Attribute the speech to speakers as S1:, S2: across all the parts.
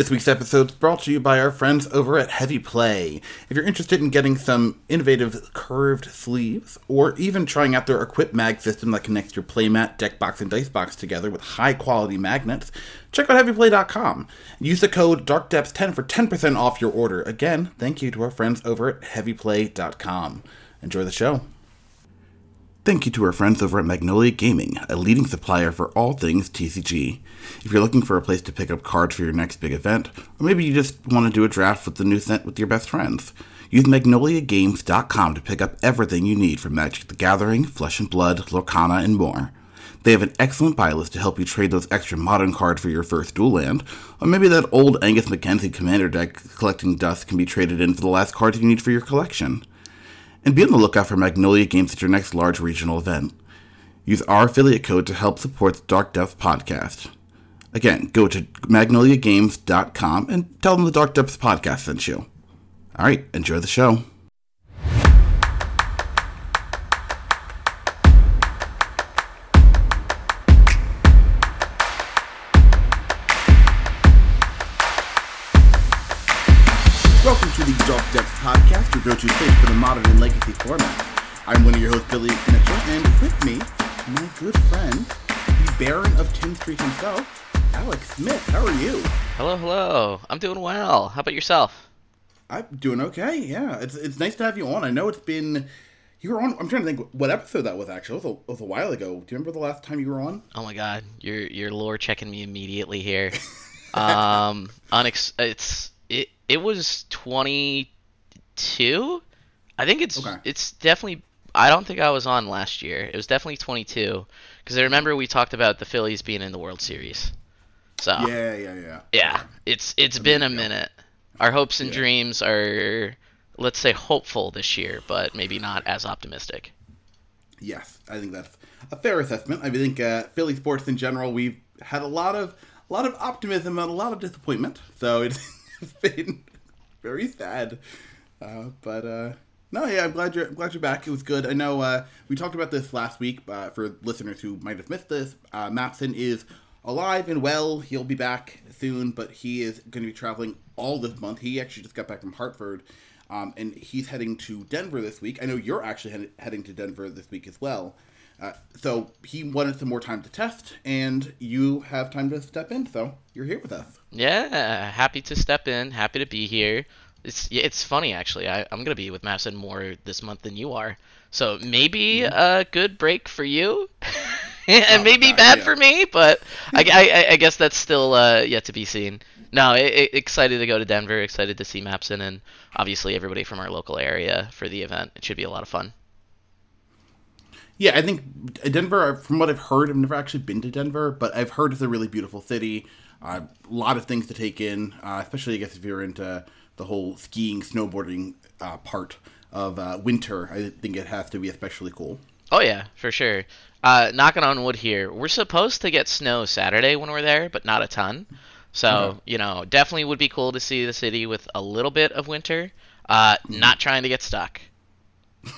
S1: This week's episode is brought to you by our friends over at Heavy Play. If you're interested in getting some innovative curved sleeves, or even trying out their Equip Mag system that connects your playmat, deck box, and dice box together with high quality magnets, check out HeavyPlay.com. Use the code DarkDepths10 for 10% off your order. Again, thank you to our friends over at HeavyPlay.com. Enjoy the show. Thank you to our friends over at Magnolia Gaming, a leading supplier for all things TCG. If you're looking for a place to pick up cards for your next big event, or maybe you just want to do a draft with the new set with your best friends, use magnoliagames.com to pick up everything you need for Magic the Gathering, Flesh and Blood, Lorcana, and more. They have an excellent buy list to help you trade those extra modern cards for your first dual land, or maybe that old Angus Mackenzie commander deck collecting dust can be traded in for the last cards you need for your collection. And be on the lookout for Magnolia Games at your next large regional event. Use our affiliate code to help support the Dark Depths podcast. Again, go to magnoliagames.com and tell them the Dark Depths podcast sent you. All right, enjoy the show. Welcome to the Dark Depths podcast, your go-to place for the modern and legacy format. I'm one of your hosts, Billy Mitchell, and with me, my good friend, the Baron of Tin Street himself, Alex Smith. How are you?
S2: Hello, hello. I'm doing well. How about yourself?
S1: I'm doing okay. Yeah, it's it's nice to have you on. I know it's been you were on. I'm trying to think what episode that was. Actually, it was a, it was a while ago. Do you remember the last time you were on?
S2: Oh my god, you're you're lore checking me immediately here. um, unex- it's it it was 22. I think it's
S1: Okay.
S2: it's definitely. I don't think I was on last year. It was definitely 22 because I remember we talked about the Phillies being in the World Series. So
S1: Yeah, yeah, yeah.
S2: yeah, it's it's been a minute. Our hopes and
S1: Yeah.
S2: dreams are, let's say, hopeful this year, but maybe not as optimistic.
S1: Yes, I think that's a fair assessment. I think uh, Philly sports in general, we've had a lot of a lot of optimism and a lot of disappointment. So it's been very sad. Uh, but uh, no, yeah, I'm glad you're glad you're back. It was good. I know uh, we talked about this last week. Uh, for listeners who might have missed this, uh, Mapson is alive and well. He'll be back soon, but he is going to be traveling all this month. He actually just got back from Hartford. Um, and he's heading to Denver this week. I know you're actually head- heading to Denver this week as well. Uh, so he wanted some more time to test, and you have time to step in. So you're here with us.
S2: Yeah, happy to step in. Happy to be here. It's it's funny actually. I, I'm gonna be with Mapson more this month than you are, so maybe a good break for you, and
S1: Oh,
S2: maybe
S1: God,
S2: bad
S1: yeah.
S2: for me. But I, I, I guess that's still uh, yet to be seen. No, I, I, excited to go to Denver. Excited to see Mapson and obviously everybody from our local area for the event. It should be a lot of fun.
S1: Yeah, I think Denver. From what I've heard, I've never actually been to Denver, but I've heard it's a really beautiful city. Uh, a lot of things to take in, uh, especially I guess if you're into the whole skiing, snowboarding uh, part of uh, winter. I think it has to be especially cool.
S2: Oh yeah, for sure. Uh, knocking on wood here. We're supposed to get snow Saturday when we're there, but not a ton. So
S1: Okay.
S2: you know, definitely would be cool to see the city with a little bit of winter. Uh, not trying to get stuck.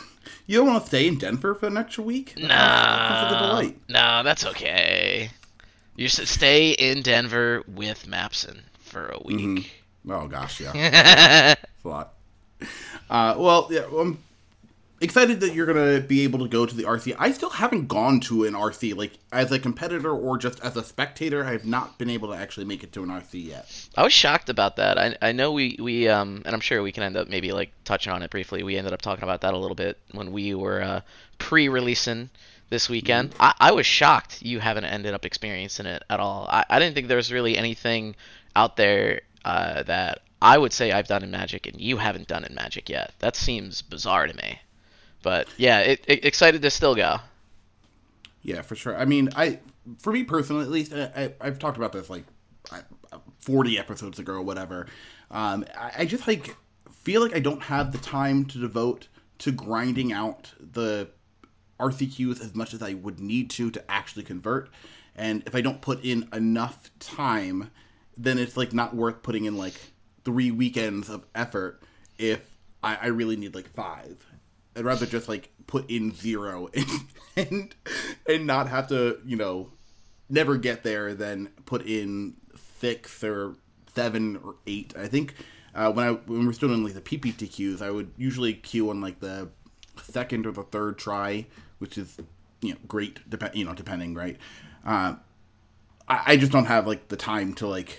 S1: You don't want to stay in Denver for an extra week? That sounds like a
S2: No,
S1: delight.
S2: no, that's okay. You should stay in Denver with Mapson for a week.
S1: Oh gosh, yeah, it's a lot. Uh, well, yeah, I'm excited that you're gonna be able to go to the RC. I still haven't gone to an RC, like as a competitor or just as a spectator. I have not been able to actually make it to an RC yet.
S2: I was shocked about that. I, I know we, we um and I'm sure we can end up maybe like touching on it briefly. We ended up talking about that a little bit when we were uh, pre-releasing this weekend. I, I was shocked you haven't ended up experiencing it at all. I, I didn't think there was really anything out there uh, that I would say I've done in Magic and you haven't done in Magic yet. That seems bizarre to me. But yeah, it, it, excited to still go.
S1: Yeah, for sure. I mean, I for me personally, at least, I, I've talked about this like 40 episodes ago or whatever. Um, I, I just like feel like I don't have the time to devote to grinding out the RCQs as much as I would need to to actually convert. And if I don't put in enough time, then it's like not worth putting in like three weekends of effort if I, I really need like five. I'd rather just like put in zero and, and and not have to, you know, never get there than put in six or seven or eight. I think uh, when I when we're still doing like the PPTQs, I would usually queue on like the second or the third try, which is you know great. Dep- you know, depending, right? Uh, I, I just don't have like the time to like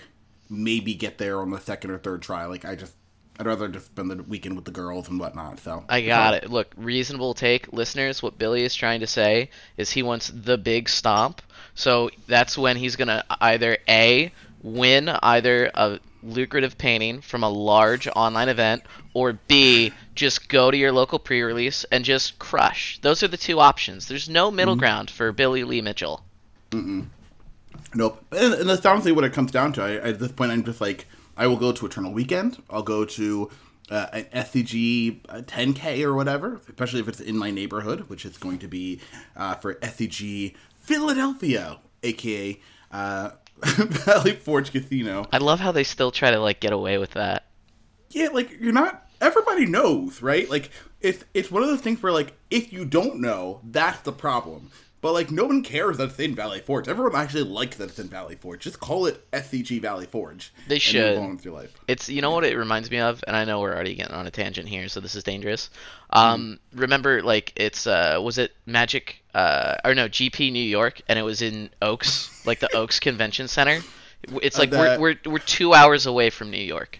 S1: maybe get there on the second or third try. Like I just I'd rather just spend the weekend with the girls and whatnot. So
S2: I got it. Look, reasonable take, listeners. What Billy is trying to say is he wants the big stomp. So that's when he's gonna either a win either a lucrative painting from a large online event, or b just go to your local pre-release and just crush. Those are the two options. There's no middle mm-hmm. ground for Billy Lee Mitchell.
S1: Nope. And, and that's honestly what it comes down to. I, at this point, I'm just like, I will go to Eternal Weekend. I'll go to uh, an SCG uh, 10K or whatever, especially if it's in my neighborhood, which is going to be uh, for SCG Philadelphia, aka uh, Valley Forge Casino.
S2: I love how they still try to like get away with that.
S1: Yeah, like you're not. Everybody knows, right? Like it's it's one of those things where like if you don't know, that's the problem. But like no one cares that it's in Valley Forge. Everyone actually likes that it's in Valley Forge. Just call it SCG Valley Forge.
S2: They
S1: and
S2: should.
S1: move on with your life.
S2: It's you know what it reminds me of, and I know we're already getting on a tangent here, so this is dangerous. Um, remember, like it's uh, was it Magic uh, or no GP New York, and it was in Oaks, like the Oaks Convention Center. It's like
S1: that-
S2: we're, we're we're two hours away from New York.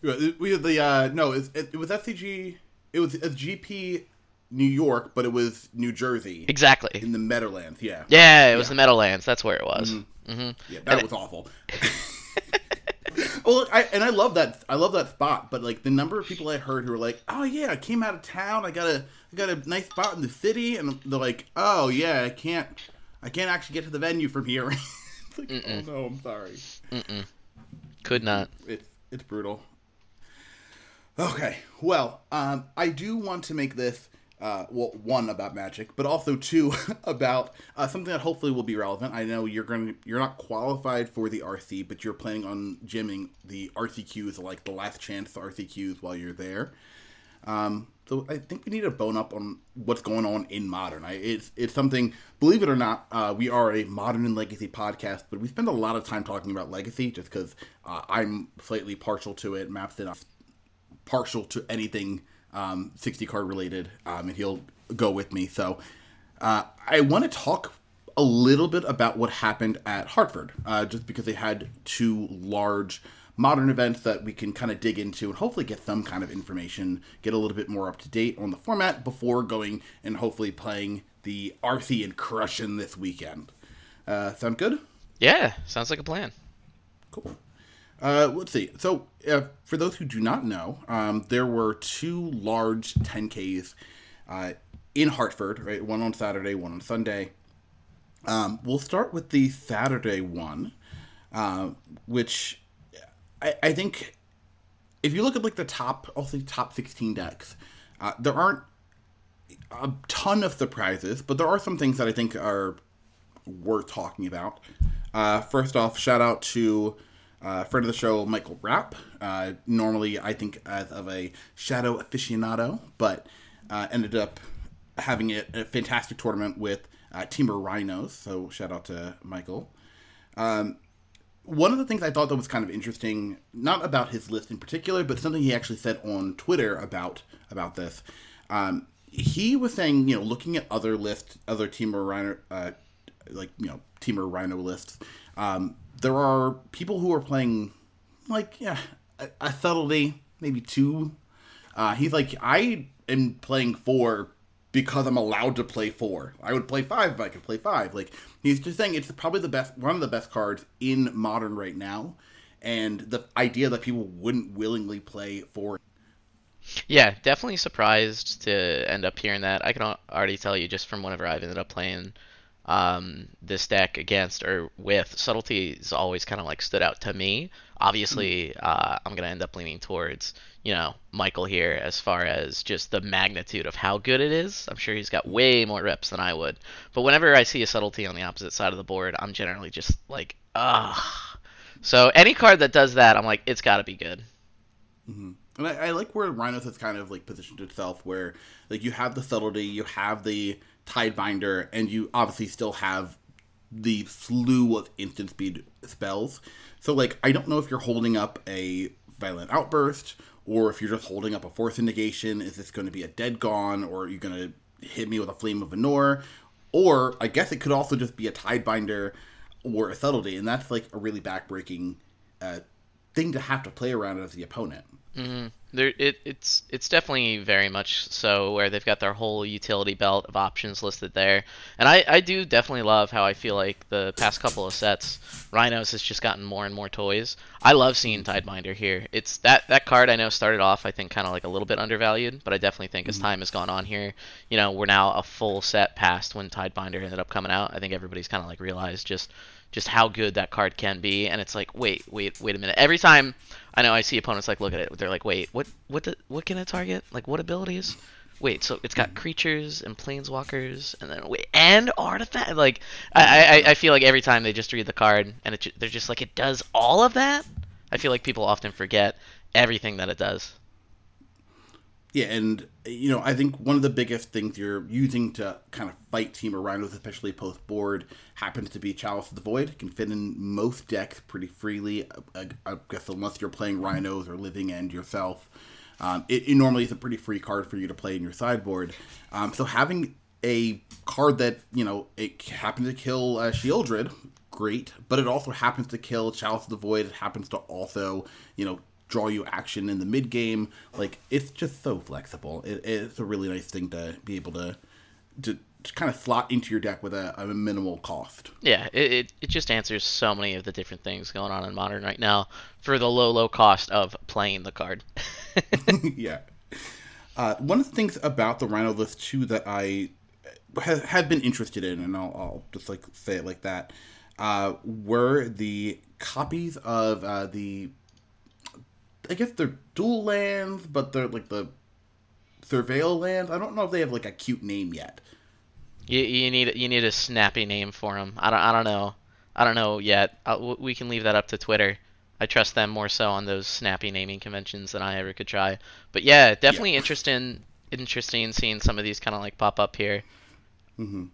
S1: We had the uh no, it, it, it was SCG. It was a GP New York, but it was New Jersey
S2: Exactly.
S1: in the Meadowlands. Yeah,
S2: Yeah, it was the Meadowlands. That's where it was. Mm-hmm.
S1: yeah, that was awful. well, I and I love that. I love that spot. But like the number of people I heard who were like, "Oh yeah, I came out of town. I got a I got a nice spot in the city," and they're like, "Oh yeah, I can't I can't actually get to the venue from here." it's like, oh no, I'm sorry.
S2: Could not.
S1: it's it's brutal. Okay, well, um, I do want to make this uh, well one about magic, but also two about uh, something that hopefully will be relevant. I know you're going you're not qualified for the RC, but you're planning on gymming the RCQs like the last chance RCQs while you're there. Um, so I think we need to bone up on what's going on in modern. I, it's it's something. Believe it or not, uh, we are a modern and legacy podcast, but we spend a lot of time talking about legacy just because uh, I'm slightly partial to it. Maps it off partial to anything um, 60 card related, um, and he'll go with me. So uh, I want to talk a little bit about what happened at Hartford, uh, just because they had two large modern events that we can kind of dig into and hopefully get some kind of information, get a little bit more up to date on the format before going and hopefully playing the RC and crushing this weekend. Uh, sound good?
S2: Yeah, sounds like a plan.
S1: Cool. Uh, let's see. So, uh, for those who do not know, um, there were two large 10Ks uh, in Hartford, right? One on Saturday, one on Sunday. Um, we'll start with the Saturday one, uh, which I, I think if you look at like the top, I'll say top 16 decks, uh, there aren't a ton of surprises, but there are some things that I think are worth talking about. Uh, first off, shout out to uh, friend of the show, Michael Rapp. Uh, normally, I think of a shadow aficionado, but uh, ended up having a, a fantastic tournament with uh, Temur Rhinos. So shout out to Michael. Um, one of the things I thought that was kind of interesting, not about his list in particular, but something he actually said on Twitter about about this. Um, he was saying, you know, looking at other lists, other Temur Rhino, uh, like you know, Temur Rhino lists, um, there are people who are playing like yeah, a, a subtlety, maybe two. Uh, he's like, I am playing four because I'm allowed to play four. I would play five if I could play five. Like he's just saying, it's probably the best, one of the best cards in modern right now, and the idea that people wouldn't willingly play four.
S2: Yeah, definitely surprised to end up hearing that. I can already tell you just from whenever I've ended up playing um, this deck against or with subtlety's always kind of like stood out to me. Obviously, uh, I'm gonna end up leaning towards you know Michael here as far as just the magnitude of how good it is. I'm sure he's got way more reps than I would. But whenever I see a subtlety on the opposite side of the board, I'm generally just like, ah. So any card that does that, I'm like, it's got to be good. Mm-hmm.
S1: And I, I like where Rhinos has kind of like positioned itself, where like you have the subtlety, you have the Tidebinder, and you obviously still have the slew of instant speed spells. So like I don't know if you're holding up a violent outburst or if you're just holding up a force negation. Is this going to be a dead gone or are you going to hit me with a flame of Anor? Or I guess it could also just be a tidebinder or a subtlety, and that's like a really backbreaking uh, thing to have to play around as the opponent.
S2: Mm-hmm. There, it, it's it's definitely very much so where they've got their whole utility belt of options listed there, and I, I do definitely love how I feel like the past couple of sets, Rhinos has just gotten more and more toys. I love seeing Tidebinder here. It's that that card I know started off I think kind of like a little bit undervalued, but I definitely think as mm-hmm. time has gone on here, you know we're now a full set past when Tidebinder ended up coming out. I think everybody's kind of like realized just just how good that card can be. And it's like, wait, wait, wait a minute. Every time I know I see opponents like look at it, they're like, wait, what, what, the, what can it target? Like, what abilities? Wait, so it's got creatures and planeswalkers, and then wait, and artifact. Like, I, I, I feel like every time they just read the card, and it, they're just like, it does all of that. I feel like people often forget everything that it does.
S1: Yeah, and you know, I think one of the biggest things you're using to kind of fight team around with, especially post board, happens to be Chalice of the Void. It can fit in most decks pretty freely. I, I guess unless you're playing Rhinos or Living End yourself, um, it, it, normally is a pretty free card for you to play in your sideboard. Um, so having a card that you know it happens to kill uh, Sheoldred, great, but it also happens to kill Chalice of the Void. It happens to also you know draw you action in the mid game. Like it's just so flexible. It, it's a really nice thing to be able to to, to kind of slot into your deck with a, a minimal cost.
S2: Yeah, it, it, it just answers so many of the different things going on in modern right now for the low low cost of playing the card.
S1: yeah. Uh, one of the things about the Rhino list too that I have, have been interested in, and I'll, I'll just like say it like that, uh, were the copies of uh, the I guess they're dual lands, but they're like the surveil lands. I don't know if they have like a cute name yet.
S2: You, you need you need a snappy name for them. I don't I don't know. I don't know yet. I'll, we can leave that up to Twitter. I trust them more so on those snappy naming conventions than I ever could try. But yeah, definitely yeah. interesting interesting seeing some of these kind of like pop up here.
S1: Mm-hmm.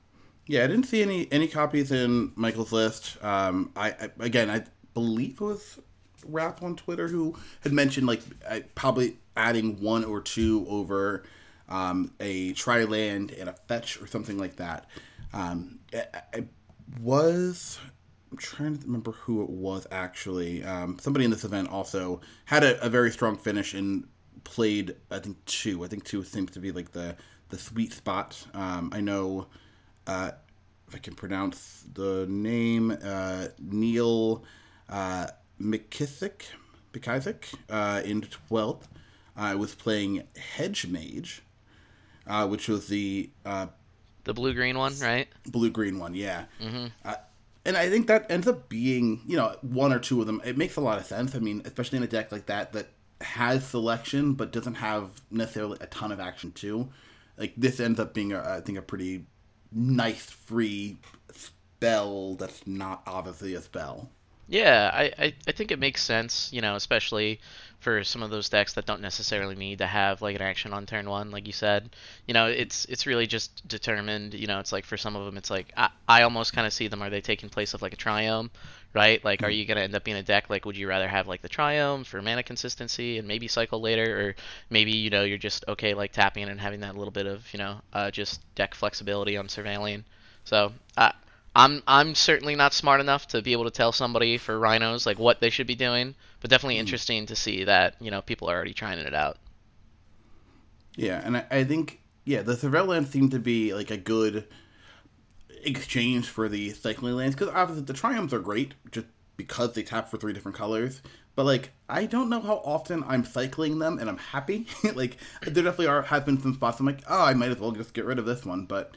S1: Yeah, I didn't see any any copies in Michael's list. Um, I, I again, I believe it was Rapp on Twitter who had mentioned like probably adding one or two over um, a try land and a fetch or something like that. Um, I, I was I'm trying to remember who it was actually. Um, somebody in this event also had a, a, very strong finish and played. I think two. I think two seems to be like the the sweet spot. Um, I know uh, if I can pronounce the name uh, Neil uh, McKissick, McIsaac, uh, in 12th. I was playing Hedge Maze, uh, which was the uh,
S2: the blue green one, right?
S1: Blue green one, yeah. Mm-hmm. Uh, and I think that ends up being, you know, one or two of them. It makes a lot of sense. I mean, especially in a deck like that that has selection but doesn't have necessarily a ton of action too. Like this ends up being, a, I think, a pretty nice free spell that's not obviously a spell.
S2: Yeah, I, I, I think it makes sense, you know, especially for some of those decks that don't necessarily need to have like an action on turn one, like you said. You know, it's it's really just determined. You know, it's like for some of them, it's like I, I almost kind of see them. Are they taking place of like a Triome, right? Like, are mm-hmm. you gonna end up being a deck like? Would you rather have like the Triome for mana consistency and maybe cycle later, or maybe you know you're just okay like tapping and having that little bit of you know uh, just deck flexibility on surveilling. So uh, I'm I'm certainly not smart enough to be able to tell somebody for rhinos like what they should be doing, but definitely mm. interesting to see that you know people are already trying it out.
S1: Yeah, and I, I think yeah the Surveil lands seem to be like a good exchange for the cycling lands because obviously the Triomes are great just because they tap for three different colors. But like I don't know how often I'm cycling them and I'm happy. like there definitely are have been some spots I'm like oh I might as well just get rid of this one, but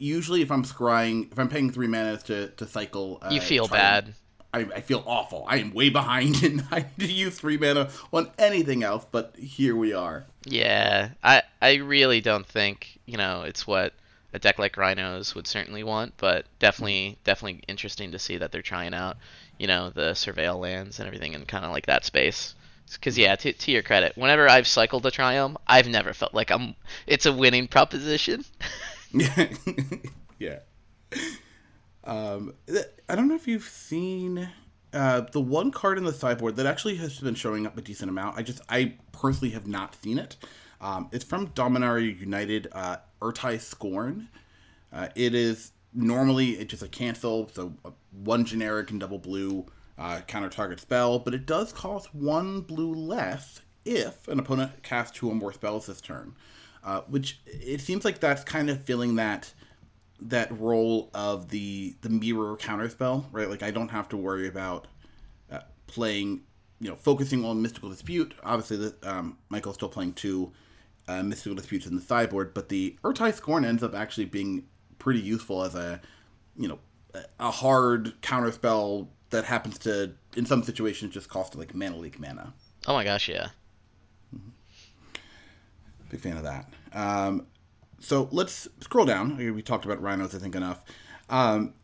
S1: usually if I'm scrying, if I'm paying three mana to, to cycle,
S2: uh, you feel bad.
S1: I, I feel awful. I am way behind, and I need to use three mana on anything else. But here we are.
S2: Yeah, I I really don't think you know it's what a deck like Rhinos would certainly want, but definitely definitely interesting to see that they're trying out you know the surveil lands and everything in kind of like that space. Because yeah, to, to your credit, whenever I've cycled a Triome, I've never felt like I'm. It's a winning proposition.
S1: yeah. Um, I don't know if you've seen uh, the one card in the sideboard that actually has been showing up a decent amount. I just I personally have not seen it. Um, it's from Dominaria United, uh, Ertai's Scorn. Uh, it is normally it's just a cancel, so one generic and double blue uh, counter target spell, but it does cost one blue less if an opponent casts two or more spells this turn. Uh, which it seems like that's kind of filling that that role of the the mirror counter spell, right? Like I don't have to worry about uh, playing, you know, focusing on mystical dispute. Obviously, the, um, Michael's still playing two uh, mystical disputes in the sideboard, but the Ertai's Scorn ends up actually being pretty useful as a, you know, a hard counter spell that happens to, in some situations, just cost like mana leak mana.
S2: Oh my gosh, yeah.
S1: Big fan of that. Um, so let's scroll down. We talked about rhinos, I think, enough. Um,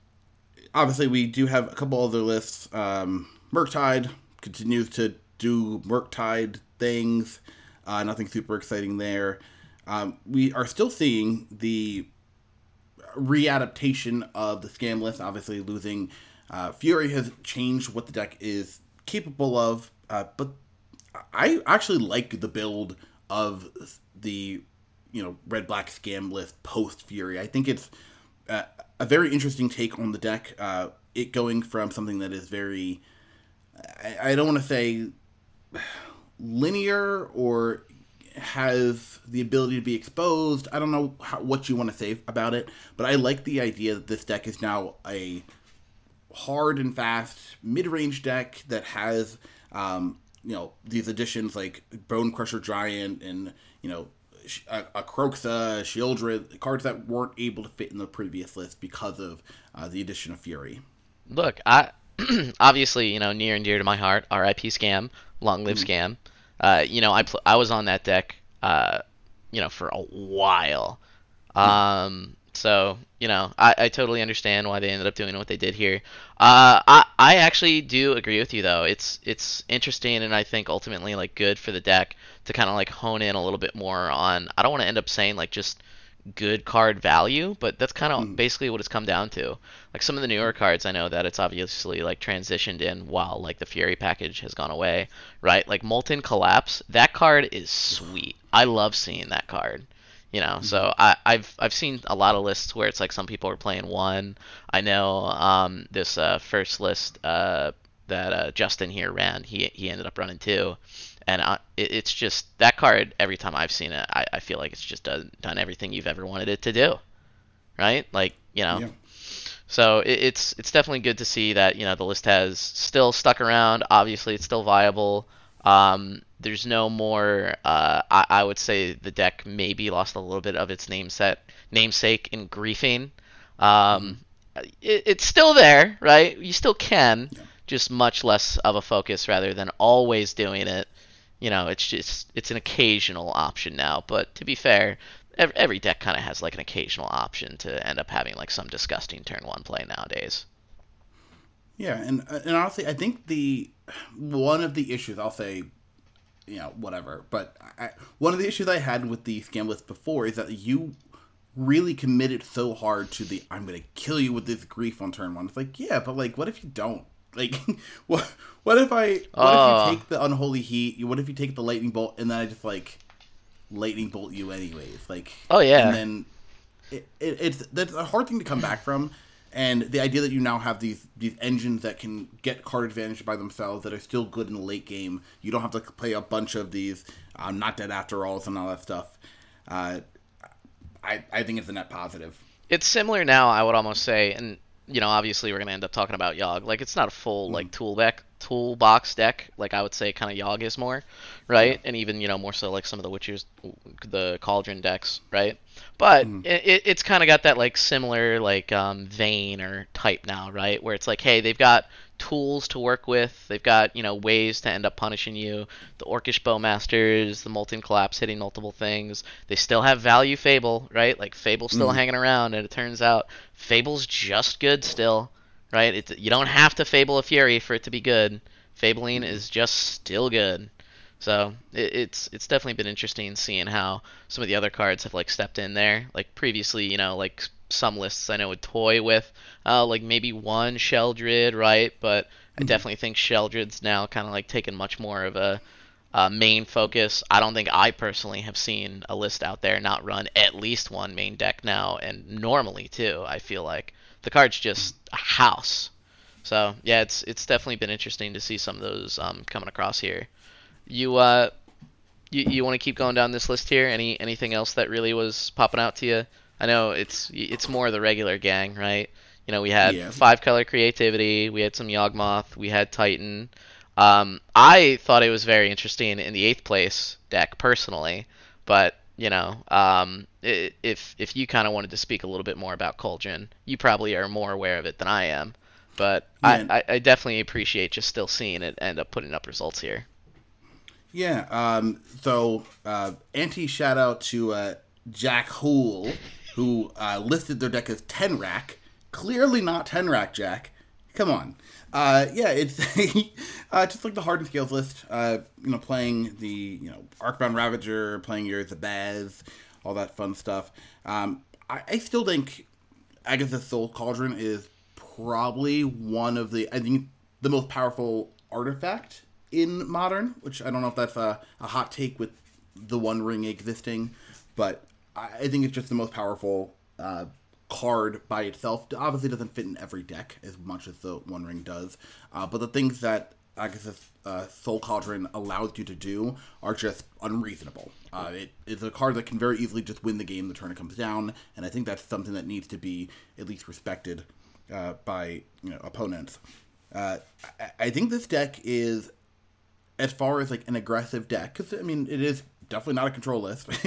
S1: obviously, we do have a couple other lists. Um, Murktide continues to do Murktide things. Uh, nothing super exciting there. Um, we are still seeing the readaptation of the scam list. Obviously, losing uh, Fury has changed what the deck is capable of, uh, but I actually like the build of the you know red black scam list post Fury. I think it's uh, a very interesting take on the deck. Uh, it going from something that is very I, I don't want to say linear or has the ability to be exposed. I don't know how, what you want to say about it, but I like the idea that this deck is now a hard and fast mid-range deck that has um, you know these additions like Bone Crusher Giant and you know a, a Kroxa, Sheoldred, cards that weren't able to fit in the previous list because of uh, the addition of Fury.
S2: Look, I obviously you know near and dear to my heart, R.I.P. Scam, long live mm. Scam. Uh, you know I pl- I was on that deck, uh, you know for a while. Um, so you know, I, I totally understand why they ended up doing what they did here. Uh, I I actually do agree with you though. It's it's interesting and I think ultimately like good for the deck to kind of like hone in a little bit more on. I don't want to end up saying like just good card value, but that's kind of mm. basically what it's come down to. Like some of the newer cards, I know that it's obviously like transitioned in while like the Fury package has gone away, right? Like Molten Collapse, that card is sweet. I love seeing that card. You know, so mm-hmm. I, I've I've seen a lot of lists where it's like some people are playing one. I know um, this uh, first list uh, that uh, Justin here ran, he he ended up running two, and I, it, it's just that card. Every time I've seen it, I, I feel like it's just done done everything you've ever wanted it to do, right? Like you know. Yeah. So it, it's it's definitely good to see that you know the list has still stuck around. Obviously, it's still viable. Um, there's no more. Uh, I, I, would say the deck maybe lost a little bit of its nameset, namesake in griefing. Um, it, it's still there, right? You still can, yeah. just much less of a focus rather than always doing it. You know, it's just it's an occasional option now. But to be fair, every, every deck kind of has like an occasional option to end up having like some disgusting turn one play nowadays.
S1: Yeah, and uh, and honestly, I think the one of the issues I'll say, you know, whatever. But I, one of the issues I had with the scam list before is that you really committed so hard to the I'm gonna kill you with this grief on turn one. It's like, yeah, but like, what if you don't? Like, what? What if I? What uh. if you ah. take the unholy heat? What if you take the lightning bolt and then I just like lightning bolt you anyways? Like,
S2: oh yeah,
S1: and then it, it, it's that's a hard thing to come back from and the idea that you now have these these engines that can get card advantage by themselves that are still good in the late game. You don't have to play a bunch of these I'm not dead after all and all that stuff. Uh, I I think it's a net positive.
S2: It's similar now. I would almost say, and you know, obviously we're gonna end up talking about Yogg. Like it's not a full mm. like tool deck, toolbox deck. Like I would say, kind of Yogg is more, right? And even you know more so like some of the Witchers, the Cauldron decks, right? But mm. it, it's kind of got that like similar like um, vein or type now, right? Where it's like, hey, they've got tools to work with. They've got you know ways to end up punishing you. The Orcish Bowmasters, the Molten Collapse hitting multiple things. They still have value Fable, right? Like Fable's still mm. hanging around, and it turns out Fable's just good still, right? It, you don't have to Fable a Fury for it to be good. Fabling is just still good. So it, it's it's definitely been interesting seeing how some of the other cards have like stepped in there. Like previously, you know, like some lists I know would toy with uh, like maybe one Sheoldred, right? But I definitely think Sheoldred's now kind of like taken much more of a uh, main focus. I don't think I personally have seen a list out there not run at least one main deck now, and normally too. I feel like the card's just a house. So yeah, it's it's definitely been interesting to see some of those um, coming across here. You uh, you, you want to keep going down this list here? Any anything else that really was popping out to you? I know it's it's more the regular gang, right? You know, we had
S1: Yeah.
S2: five color creativity, we had some Yawgmoth, we had Titan. Um, I thought it was very interesting in the eighth place deck personally, but you know, um, i- if if you kind of wanted to speak a little bit more about Cauldron, you probably are more aware of it than I am. But
S1: Yeah.
S2: I, I, I definitely appreciate just still seeing it end up putting up results here.
S1: Yeah. Um, so, uh, anti shout out to uh, Jack Hool, who uh, listed their deck as 10 rack. Clearly not 10 rack, Jack. Come on. Uh, yeah, it's uh, just like the Hardened Scales list. Uh, you know, playing the you know Arcbound Ravager, playing your Zabaz, all that fun stuff. Um, I, I still think Agatha Soul Cauldron is probably one of the I think the most powerful artifact in modern, which I don't know if that's a, a hot take with the One Ring existing, but I, think it's just the most powerful uh, card by itself. Obviously, doesn't fit in every deck as much as the One Ring does, uh, but the things that Agatha's uh, Soul Cauldron allows you to do are just unreasonable. Uh, it is a card that can very easily just win the game the turn it comes down, and I think that's something that needs to be at least respected uh, by you know, opponents. Uh, I, I think this deck is, as far as like an aggressive deck, because I mean it is definitely not a control list.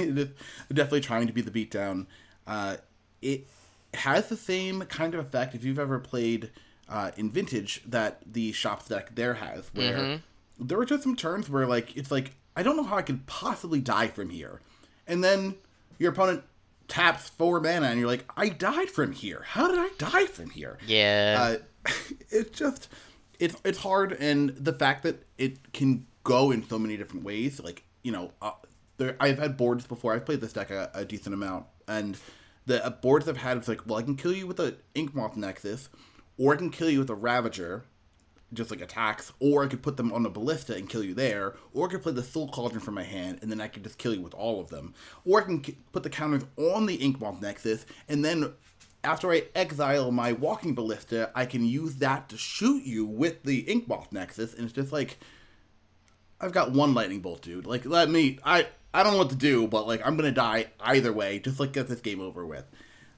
S1: definitely trying to be the beatdown. Uh, it has the same kind of effect if you've ever played uh, in Vintage that the shop deck there has, where there were just some turns where like it's like I don't know how I could possibly die from here, and then your opponent taps four mana and you're like I died from here. How did I die from here?
S2: Yeah.
S1: uh, it's just it's it's hard and the fact that it can go in so many different ways like you know uh, there i've had boards before. I've played this deck a, a decent amount. And the uh, boards i've had it's like well i can kill you with a inkmoth nexus or i can kill you with a ravager just like attacks, or I could put them on a ballista and kill you there, or I could play the soul cauldron from my hand and then I could just kill you with all of them, or I can k- put the counters on the Inkmoth Nexus and then after I exile my walking ballista, I can use that to shoot you with the Inkmoth Nexus, and it's just like I've got one lightning bolt, dude. Like let me, I I don't know what to do, but like I'm gonna die either way. Just like get this game over with.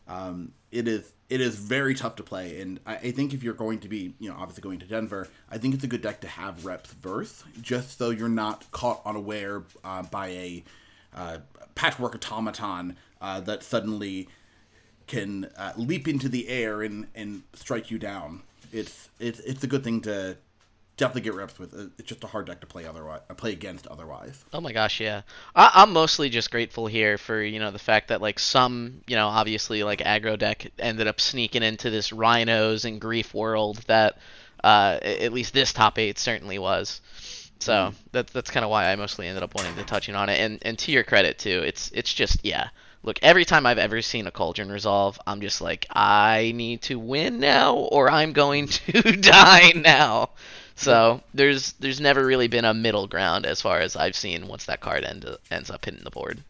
S1: Um, it is it is very tough to play, and I, I think if you're going to be, you know, obviously going to Denver, I think it's a good deck to have reps verse, just so you're not caught unaware uh, by a uh, patchwork automaton uh, that suddenly can uh, leap into the air and, and strike you down. It's it's it's a good thing to definitely get reps with. It's just a hard deck to play otherwise, uh, play against otherwise.
S2: Oh my gosh, yeah. I, I'm mostly just grateful here for you know the fact that like some you know obviously like aggro deck ended up sneaking into this rhinos and grief world that uh, at least this top eight certainly was. So that's that's kind of why I mostly ended up wanting to touching on it. And and to your credit too, it's it's just yeah. Look, every time I've ever seen a cauldron resolve, I'm just like, I need to win now, or I'm going to die now. So there's there's never really been a middle ground as far as I've seen once that card end, ends up hitting the board.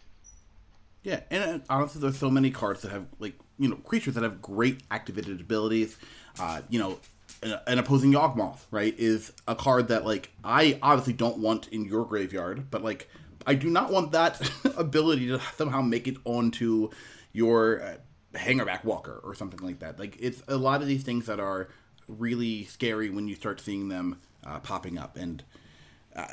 S1: Yeah, and uh, honestly, there's so many cards that have like you know creatures that have great activated abilities. Uh, you know, an, an opposing Yawgmoth, right, is a card that like I obviously don't want in your graveyard, but like I do not want that ability to somehow make it onto your uh, hangerback walker or something like that. Like it's a lot of these things that are really scary when you start seeing them uh, popping up, and uh,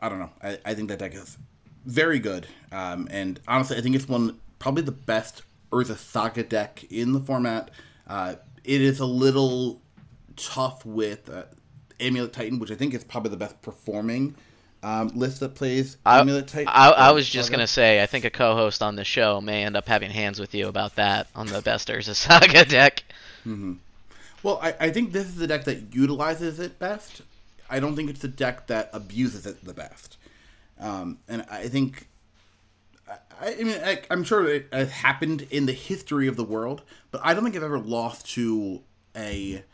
S1: I don't know. I, I think that deck is very good. Um, and honestly, I think it's one probably the best Urza Saga deck in the format. Uh, it is a little tough with uh, Amulet Titan, which I think is probably the best performing um, list that plays
S2: I,
S1: Amulet Titan.
S2: I, I was just gonna say, I think a co-host on the show may end up having hands with you about that on the best Urza Saga deck.
S1: Well, I, I think this is the deck that utilizes it best. I don't think it's the deck that abuses it the best. Um, and I think I, I mean, I, I'm sure it has happened in the history of the world, but I don't think I've ever lost to a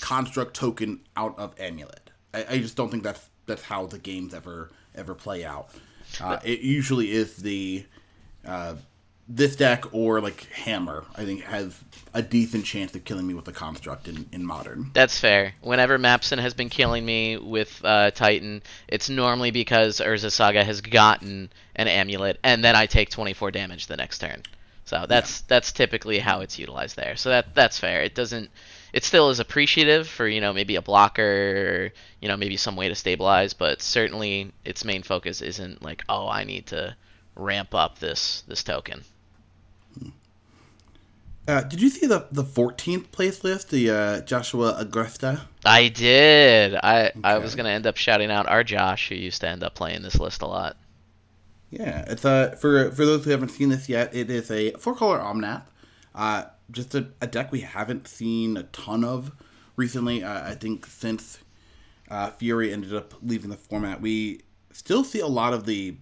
S1: construct token out of amulet. I, I just don't think that's that's how the games ever ever play out. Uh, it usually is the uh, this deck or like hammer. I think has a decent chance of killing me with the construct in, in modern.
S2: That's fair. Whenever Mapson has been killing me with uh, Titan, it's normally because Urza Saga has gotten an amulet, and then I take 24 damage the next turn. So that's yeah. that's typically how it's utilized there. So that that's fair. It doesn't. It still is appreciative for you know maybe a blocker, or, you know maybe some way to stabilize, but certainly its main focus isn't like oh I need to ramp up this this token.
S1: Uh, did you see the the 14th place list, the uh, Joshua Agresta?
S2: I did. I okay. I was gonna end up shouting out our Josh, who used to end up playing this list a lot.
S1: Yeah, it's a uh, for for those who haven't seen this yet. It is a four color Omnath, uh, just a, a, deck we haven't seen a ton of recently. Uh, I think since uh, Fury ended up leaving the format, we still see a lot of the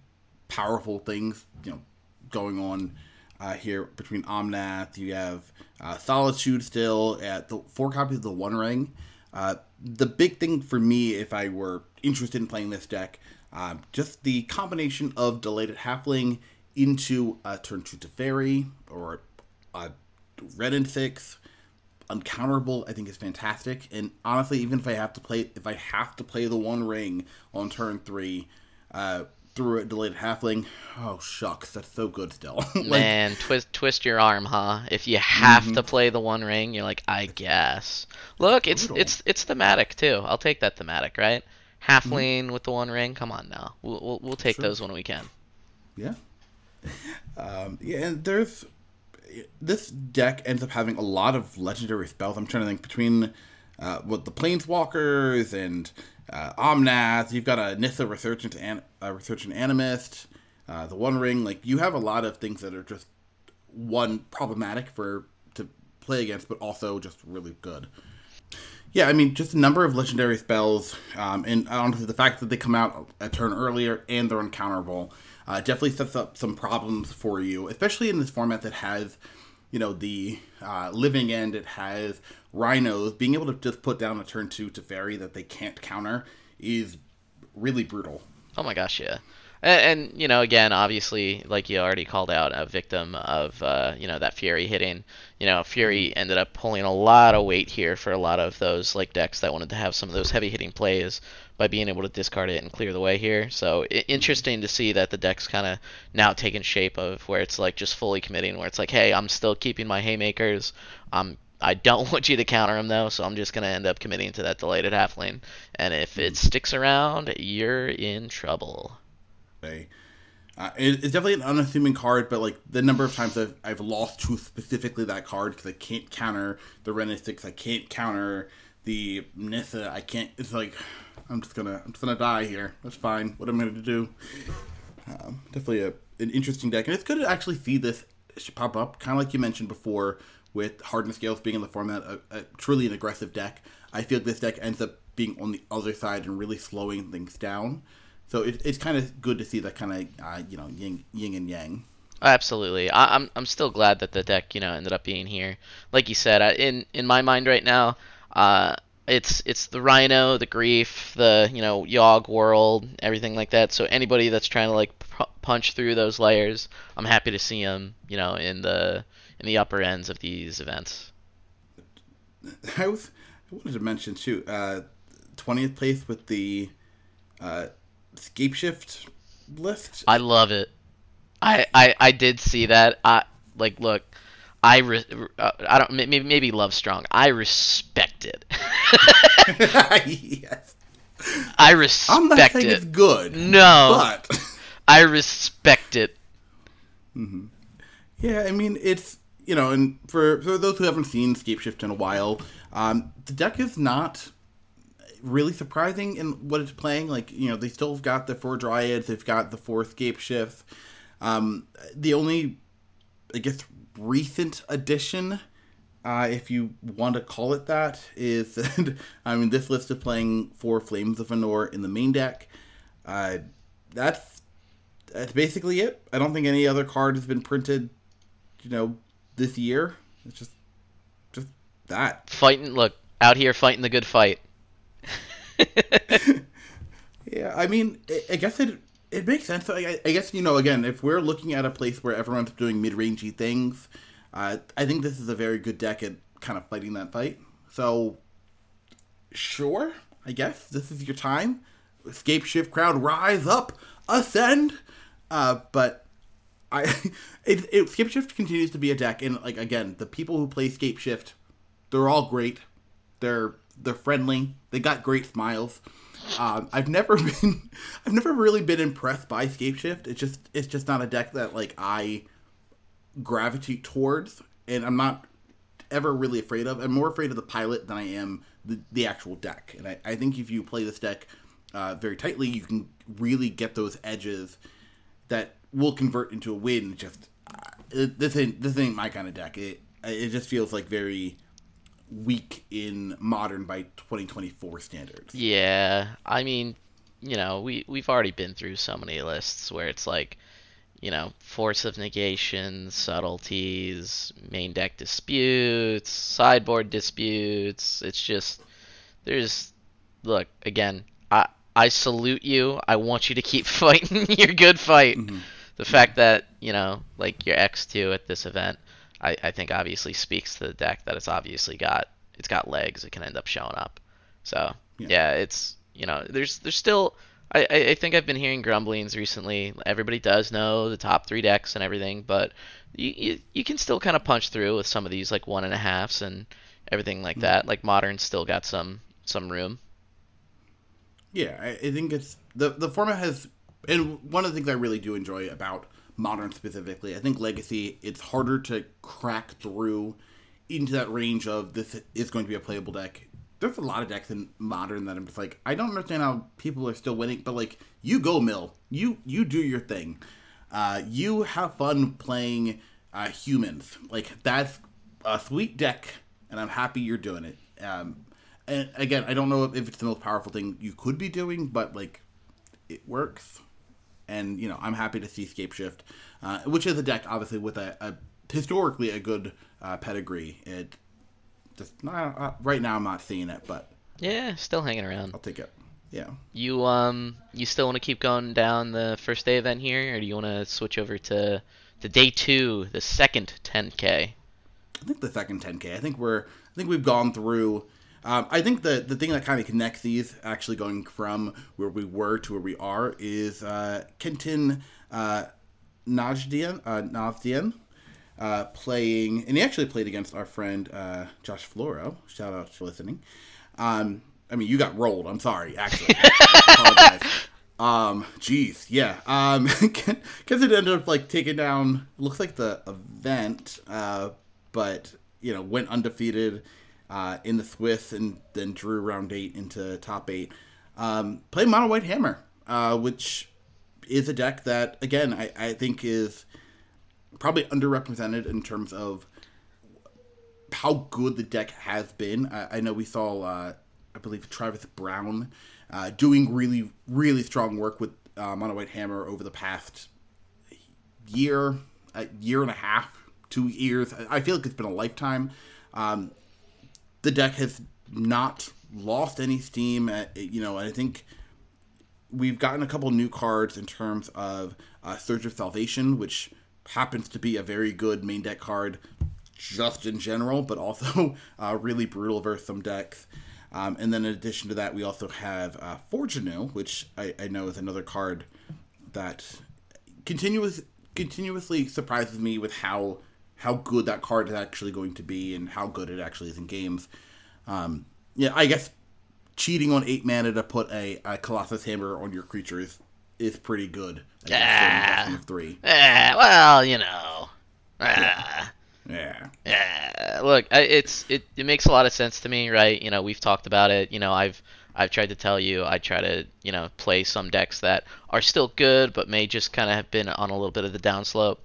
S1: powerful things you know going on uh, here between Omnath. You have uh, Solitude still at the four copies of the One Ring. Uh, the big thing for me, if I were interested in playing this deck, uh, just the combination of Delighted Halfling into a turn two Teferi or a Wrenn and Six uncounterable i think is fantastic and honestly even if i have to play if i have to play the one ring on turn three through a delighted halfling. Oh shucks, that's so good still.
S2: like, Man, twist twist your arm, huh? If you have mm-hmm. to play the one ring, you're like, I guess. Look, it's brutal. it's it's thematic too. I'll take that thematic, right? Halfling mm-hmm. with the one ring. Come on now, we'll we'll, we'll take sure. those when we can.
S1: Yeah. Um, yeah, and there's this deck ends up having a lot of legendary spells. I'm trying to think between uh, what the planeswalkers and uh, Omnath. You've got a Nissa Resurgent, an- Resurgent Animist, uh, the One Ring. Like you have a lot of things that are just one problematic for to play against, but also just really good. Yeah, I mean, just a number of legendary spells, um, and honestly, the fact that they come out a turn earlier and they're uncounterable uh, definitely sets up some problems for you, especially in this format that has, you know, the uh, living end. It has rhinos, being able to just put down a turn two Teferi that they can't counter is really brutal.
S2: Oh my gosh, yeah. And, and, you know, again, obviously, like you already called out, a victim of uh, you know that Fury hitting. You know, Fury mm-hmm. ended up pulling a lot of weight here for a lot of those like decks that wanted to have some of those heavy hitting plays by being able to discard it and clear the way here. So it, mm-hmm. interesting to see that the deck's kind of now taking shape of where it's like just fully committing, where it's like, hey, I'm still keeping my haymakers. I'm I don't want you to counter him though, so I'm just gonna end up committing to that delighted halfling. And if it hmm. sticks around, you're in trouble.
S1: Okay. Uh, it, it's definitely an unassuming card, but like the number of times I've, I've lost to specifically that card because I can't counter the Wrenn and Sixes, I can't counter the Nissa, I can't. It's like I'm just gonna I'm just gonna die here. That's fine. What am I gonna do? Um, definitely a, an interesting deck, and it's good to actually see this pop up, kind of like you mentioned before with Hardened scales being in the format a, a, truly an aggressive deck. I feel like this deck ends up being on the other side and really slowing things down. So it, it's kind of good to see that kind of uh, you know yin, yin and yang.
S2: Absolutely, I, am I'm, I'm still glad that the deck you know ended up being here. Like you said, I, in in my mind right now, uh, it's it's the Rhino, the Grief, the you know Yogg world, everything like that. So anybody that's trying to like punch through those layers, I'm happy to see them you know in the in the upper ends of these events.
S1: I was I wanted to mention too, uh, twentieth place with the uh, Scapeshift list.
S2: I love it. I, I I did see that. I like look. I re, uh, I don't maybe maybe love strong. I respect it. yes. I respect I'm not saying it.
S1: It's good.
S2: No, but I respect it.
S1: Mm-hmm. Yeah, I mean it's you know, and for, for those who haven't seen Scapeshift in a while, um, the deck is not really surprising in what it's playing. Like, you know, they still have got the four Dryads, they've got the fourth four Scapeshifts. Um, the only, I guess, recent addition, uh, if you want to call it that, is I mean, this list is playing four Flames of Anor in the main deck. Uh, that's that's basically it. I don't think any other card has been printed, you know, this year. It's just, just that.
S2: Fighting, look out here fighting the good fight.
S1: yeah, I mean, I, guess it it makes sense. I, I, guess you know, again, if we're looking at a place where everyone's doing mid-rangey things, uh, I think this is a very good deck at kind of fighting that fight. So, sure, I guess this is your time. Escape shift crowd, rise up, ascend. Uh, but I, it, it, Scape Shift continues to be a deck, and like again, the people who play Scape Shift, they're all great. They're they're friendly. They got great smiles. Um, I've never been, I've never really been impressed by Scapeshift. It's just it's just not a deck that like I gravitate towards, and I'm not ever really afraid of. I'm more afraid of the pilot than I am the, the actual deck. And I, I think if you play this deck uh, very tightly, you can really get those edges that will convert into a win. Just uh, this ain't this ain't my kind of deck. It it just feels like very weak in modern by 2024 standards.
S2: Yeah, I mean, you know, we we've already been through so many lists where it's like, you know, force of negation, subtleties, main deck disputes, sideboard disputes. It's just there's look again. I I salute you. I want you to keep fighting your good fight. Mm-hmm. The fact that you know, like your X two at this event I, I think obviously speaks to the deck that it's obviously got it's got legs. It can end up showing up. So yeah, yeah it's you know there's there's still I, I think I've been hearing grumblings recently. Everybody does know the top three decks and everything, but you, you, you can still kind of punch through with some of these like one and a halves and everything like mm-hmm. that. Like modern still got some some room.
S1: Yeah, I, I think it's the the format has, and one of the things I really do enjoy about modern specifically. I think legacy it's harder to crack through into that range of this is going to be a playable deck. There's a lot of decks in modern that I'm just like I don't understand how people are still winning, but like you go mill, you you do your thing, uh, you have fun playing uh, humans. Like that's a sweet deck, and I'm happy you're doing it. Um, and again, I don't know if it's the most powerful thing you could be doing, but like it works and you know I'm happy to see Scapeshift, uh, which is a deck obviously with a, a historically a good uh, pedigree. It just uh, right now I'm not seeing it, but
S2: yeah, still hanging around.
S1: I'll take it. Yeah.
S2: You um you still want to keep going down the first day event here, or do you want to switch over to the day two, the second 10k?
S1: I think the second 10k. I think we're I think we've gone through um, I think the the thing that kind of connects these, actually going from where we were to where we are, is uh, Kenton uh, Najdian, uh, Najdian uh, playing, and he actually played against our friend uh, Josh Floro. Shout out for listening. Um, I mean, you got rolled. I'm sorry, actually. Um, jeez, yeah. Um, because it ended up like taking down. Looks like the event, uh, but you know went undefeated uh, in the Swiss and then drew round eight into top eight. Um, play Mono White Hammer, uh, which is a deck that, again, I, I think is probably underrepresented in terms of how good the deck has been. I, I know we saw, uh, I believe, Travis Brown uh, doing really, really strong work with uh, Mono White Hammer over the past year, a year and a half, two years. I feel like it's been a lifetime. Um, the deck has not lost any steam. At, uh, you know, I think we've gotten a couple new cards in terms of uh, Surge of Salvation, which happens to be a very good main deck card just in general, but also uh, really brutal versus some decks. Um, and then in addition to that, we also have uh, Forge Anew, which I, I know is another card that continuous continuously surprises me with how how good that card is actually going to be and how good it actually is in games. Um, yeah, I guess cheating on eight mana to put a, a Colossus Hammer on your creature is, is pretty good.
S2: Yeah. Three. Yeah. Well, you know. Ah.
S1: Yeah.
S2: Yeah. Look, it's it, it makes a lot of sense to me, right? You know, we've talked about it. You know, I've I've tried to tell you I try to you know play some decks that are still good, but may just kind of have been on a little bit of the downslope.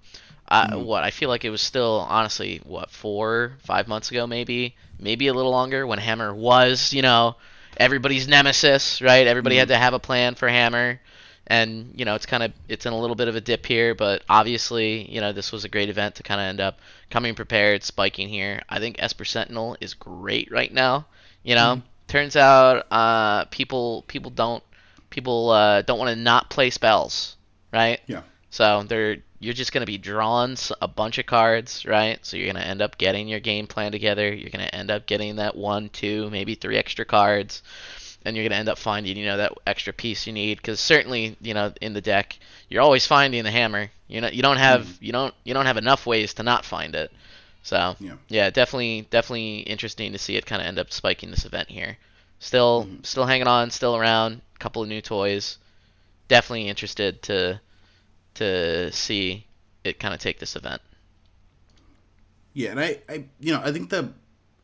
S2: Uh, mm-hmm. What I feel like it was still honestly what four five months ago maybe maybe a little longer when Hammer was you know everybody's nemesis right everybody mm-hmm. had to have a plan for Hammer and you know it's kind of it's in a little bit of a dip here, but obviously you know this was a great event to kind of end up coming prepared, spiking here. I think Esper Sentinel is great right now. You know, mm-hmm. turns out uh, people people don't people uh, don't want to not play spells, right?
S1: Yeah.
S2: So they're you're just going to be drawing a bunch of cards, right? So you're going to end up getting your game plan together. You're going to end up getting that one, two, maybe three extra cards and you're going to end up finding you know that extra piece you need because certainly you know in the deck you're always finding the hammer you know you don't have mm. you don't you don't have enough ways to not find it so yeah, yeah definitely definitely interesting to see it kind of end up spiking this event here still mm. still hanging on still around a couple of new toys definitely interested to to see it kind of take this event
S1: yeah and I, I you know i think the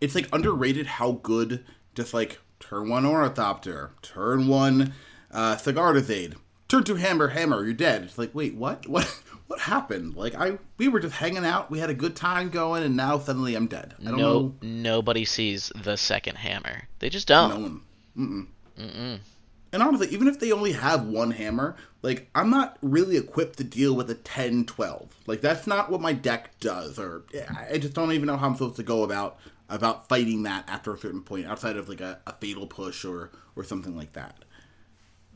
S1: it's like underrated how good just like turn one Ornithopter, turn one uh, Sigarda's turn two Hammer, Hammer, you're dead. It's like, wait, what? What? What happened? Like I, we were just hanging out, we had a good time going, and now suddenly I'm dead. I don't no, know.
S2: Nobody sees the second hammer. They just don't.
S1: No one. Mm-mm. Mm-mm. And honestly, even if they only have one hammer, like I'm not really equipped to deal with a 10 12. Like that's not what my deck does or I just don't even know how I'm supposed to go about about fighting that after a certain point outside of like a, a fatal push or or something like that.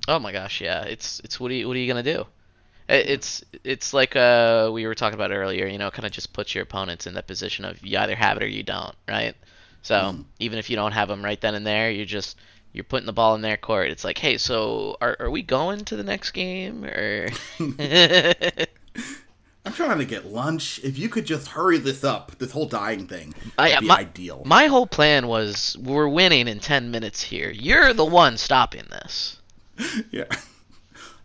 S2: Oh my gosh, yeah. It's it's what are you what are you going to do? It's it's like uh we were talking about earlier, you know, kind of just puts your opponents in that position of you either have it or you don't, right? So, mm. even if you don't have them right then and there, you're just you're putting the ball in their court. It's like, hey, so are, are we going to the next game or?
S1: I'm trying to get lunch. If you could just hurry this up, this whole dying thing, would be
S2: my,
S1: ideal.
S2: My whole plan was we're winning in ten minutes here. You're the one stopping this.
S1: yeah.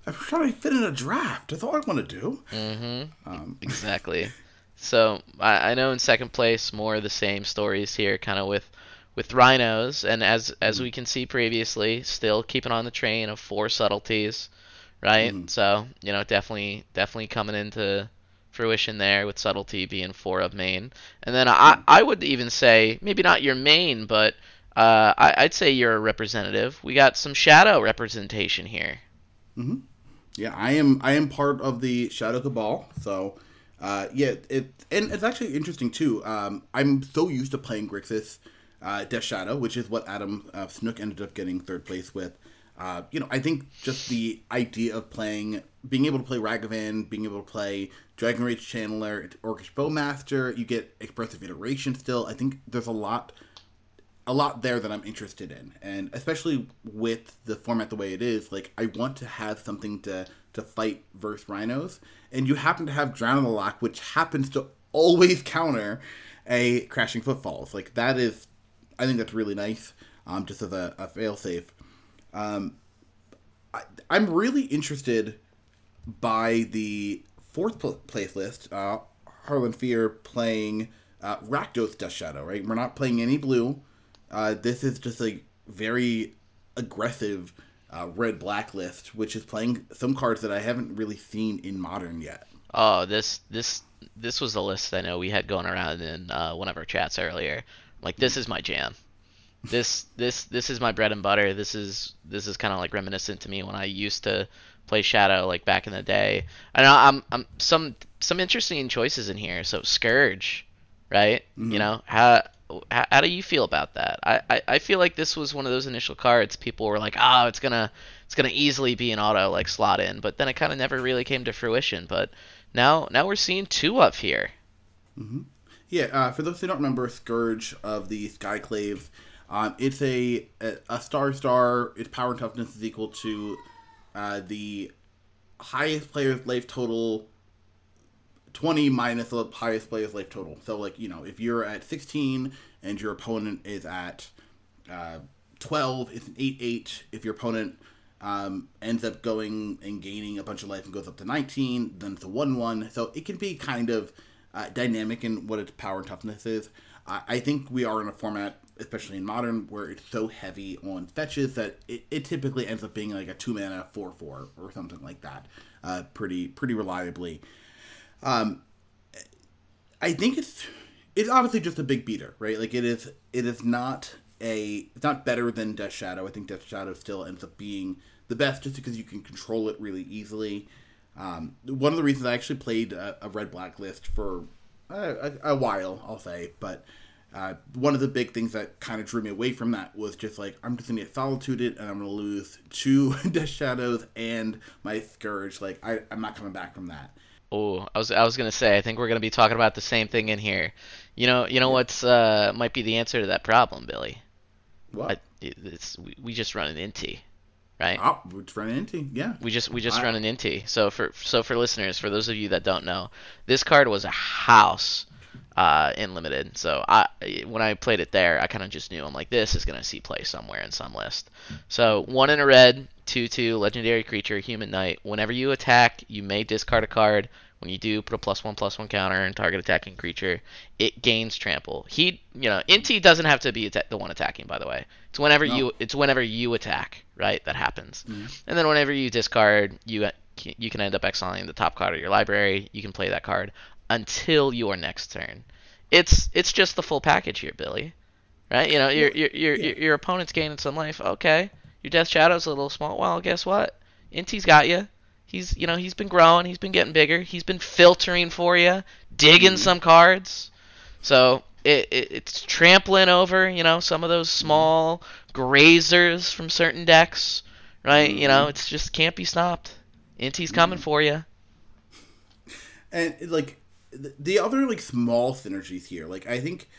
S1: I'm trying to fit in a draft. That's all I want to do.
S2: Mm-hmm. Um. Exactly. so I, I know in second place, more of the same stories here, kind of with with rhinos, and as as mm-hmm. we can see previously, still keeping on the train of four subtleties, right? Mm-hmm. So you know, definitely definitely coming into fruition there with subtlety being four of main, and then I I would even say maybe not your main, but uh, I, I'd say you're a representative. We got some shadow representation here.
S1: Mm-hmm. Yeah, I am. I am part of the Shadow Cabal, so uh, yeah, it and it's actually interesting too. Um, I'm so used to playing Grixis uh, Death Shadow, which is what Adam uh, Snook ended up getting third place with. Uh, you know, I think just the idea of playing, being able to play Ragavan, being able to play Dragon Rage Channeler, Orcish Bowmaster, you get expressive iteration still. I think there's a lot, a lot there that I'm interested in, and especially with the format the way it is, like I want to have something to to fight versus rhinos, and you happen to have Drown in the Loch, which happens to always counter a Crashing Footfalls. Like that is I think that's really nice, um, just as a, a failsafe. Um, I, I'm really interested by the fourth place list, uh, Harlan Fear playing uh, Rakdos Death Shadow, right? We're not playing any blue. Uh, this is just a very aggressive uh, red black list, which is playing some cards that I haven't really seen in modern yet.
S2: Oh, this this this was the list I know we had going around in uh, one of our chats earlier. Like this is my jam. This this this is my bread and butter. This is this is kind of like reminiscent to me when I used to play Shadow like back in the day. I know I'm I'm some some interesting choices in here. So Scourge, right? Mm-hmm. You know how, how, how do you feel about that? I, I I feel like this was one of those initial cards people were like, oh, it's gonna it's gonna easily be an auto like slot in, but then it kind of never really came to fruition. But now now we're seeing two up here.
S1: Mm-hmm. Yeah, uh, for those who don't remember, Scourge of the Skyclave, um, it's a, a star star. Its power and toughness is equal to uh, the highest player's life total 20 minus the highest player's life total. So, like, you know, if you're at 16 and your opponent is at uh, 12, it's an 8 8. If your opponent um, ends up going and gaining a bunch of life and goes up to 19, then it's a 1 1. So, it can be kind of uh, dynamic in what its power and toughness is. I think we are in a format especially in modern, where it's so heavy on fetches that it, it typically ends up being like a two mana four four or something like that, uh, pretty pretty reliably. Um, I think it's it's obviously just a big beater, right? Like it is it is not a it's not better than Death Shadow. I think Death Shadow still ends up being the best just because you can control it really easily. Um, one of the reasons I actually played a, a red black list for a, a, a while, I'll say, but uh, one of the big things that kind of drew me away from that was just like I'm just gonna get solituded and I'm gonna lose two Death Shadows and my Scourge. Like I, I'm not coming back from that.
S2: Oh, I was I was gonna say I think we're gonna be talking about the same thing in here. You know, you know what's uh might be the answer to that problem, Billy.
S1: What?
S2: I, it's we, we just run an inti, right?
S1: Oh, we're just running into yeah.
S2: We just we just run an inti. So for so for listeners, for those of you that don't know, this card was a house uh, in limited. So I when I played it there, I kind of just knew I'm like this is gonna see play somewhere in some list. So one in a red, two two legendary creature, human knight. Whenever you attack, you may discard a card. When you do, put a plus one plus one counter and target attacking creature. It gains trample. He, you know, Inti doesn't have to be atta- the one attacking. By the way, it's whenever
S1: No.
S2: you it's whenever you attack, right? That happens. Mm-hmm. And then whenever you discard, you you can end up exiling the top card of your library. You can play that card until your next turn. It's it's just the full package here, Billy. Right? You know, your your your,
S1: yeah.
S2: your, your opponent's gaining some life. Okay, your Death Shadow's a little small. Well, guess what? Inti's got you. He's you know he's been growing. He's been getting bigger. He's been filtering for you, digging mm-hmm. some cards. So it, it it's trampling over you know some of those mm-hmm. small grazers from certain decks. Right? You know, mm-hmm. it's just can't be stopped. Inti's coming for you.
S1: and like the other like small synergies here like i think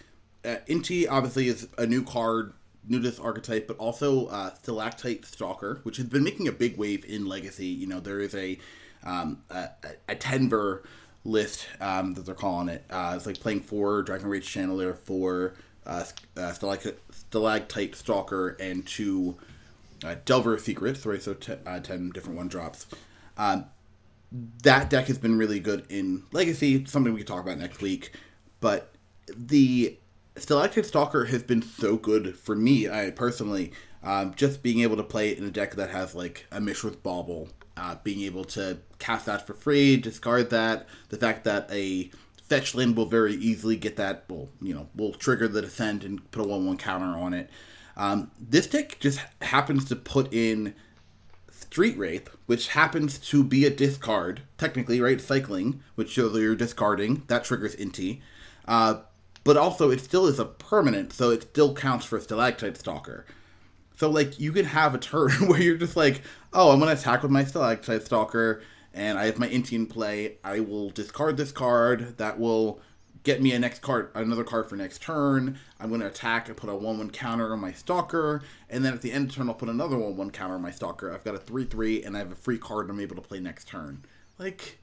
S1: uh, inti obviously is a new card this archetype but also uh, stalactite stalker which has been making a big wave in legacy. You know there is a um, a, a tenver list um, that they're calling it. Uh, it's like playing four dragon rage channeler for uh, uh, stalactite, stalker and two uh, delver secrets right so t- uh, 10 different one drops. Um, that deck has been really good in Legacy, something we can talk about next week. But the Stalactite Stalker has been so good for me, I personally, um, just being able to play it in a deck that has like a Mishra's Bauble, uh, being able to cast that for free, discard that, the fact that a fetch land will very easily get that, will you know, will trigger the descent and put a one one counter on it. Um, this deck just happens to put in Street Wraith, which happens to be a discard, technically, right? Cycling, which shows that you're discarding. That triggers Inti. Uh, but also, it still is a permanent, so it still counts for a Stalactite Stalker. So, like, you can have a turn where you're just like, oh, I'm to attack with my Stalactite Stalker, and I have my Inti in play. I will discard this card. That will get me a next card, another card for next turn. I'm going to attack and put a 1 1 counter on my Stalker. And then at the end of the turn, I'll put another 1 1 counter on my Stalker. I've got a 3 3, and I have a free card I'm able to play next turn. Like,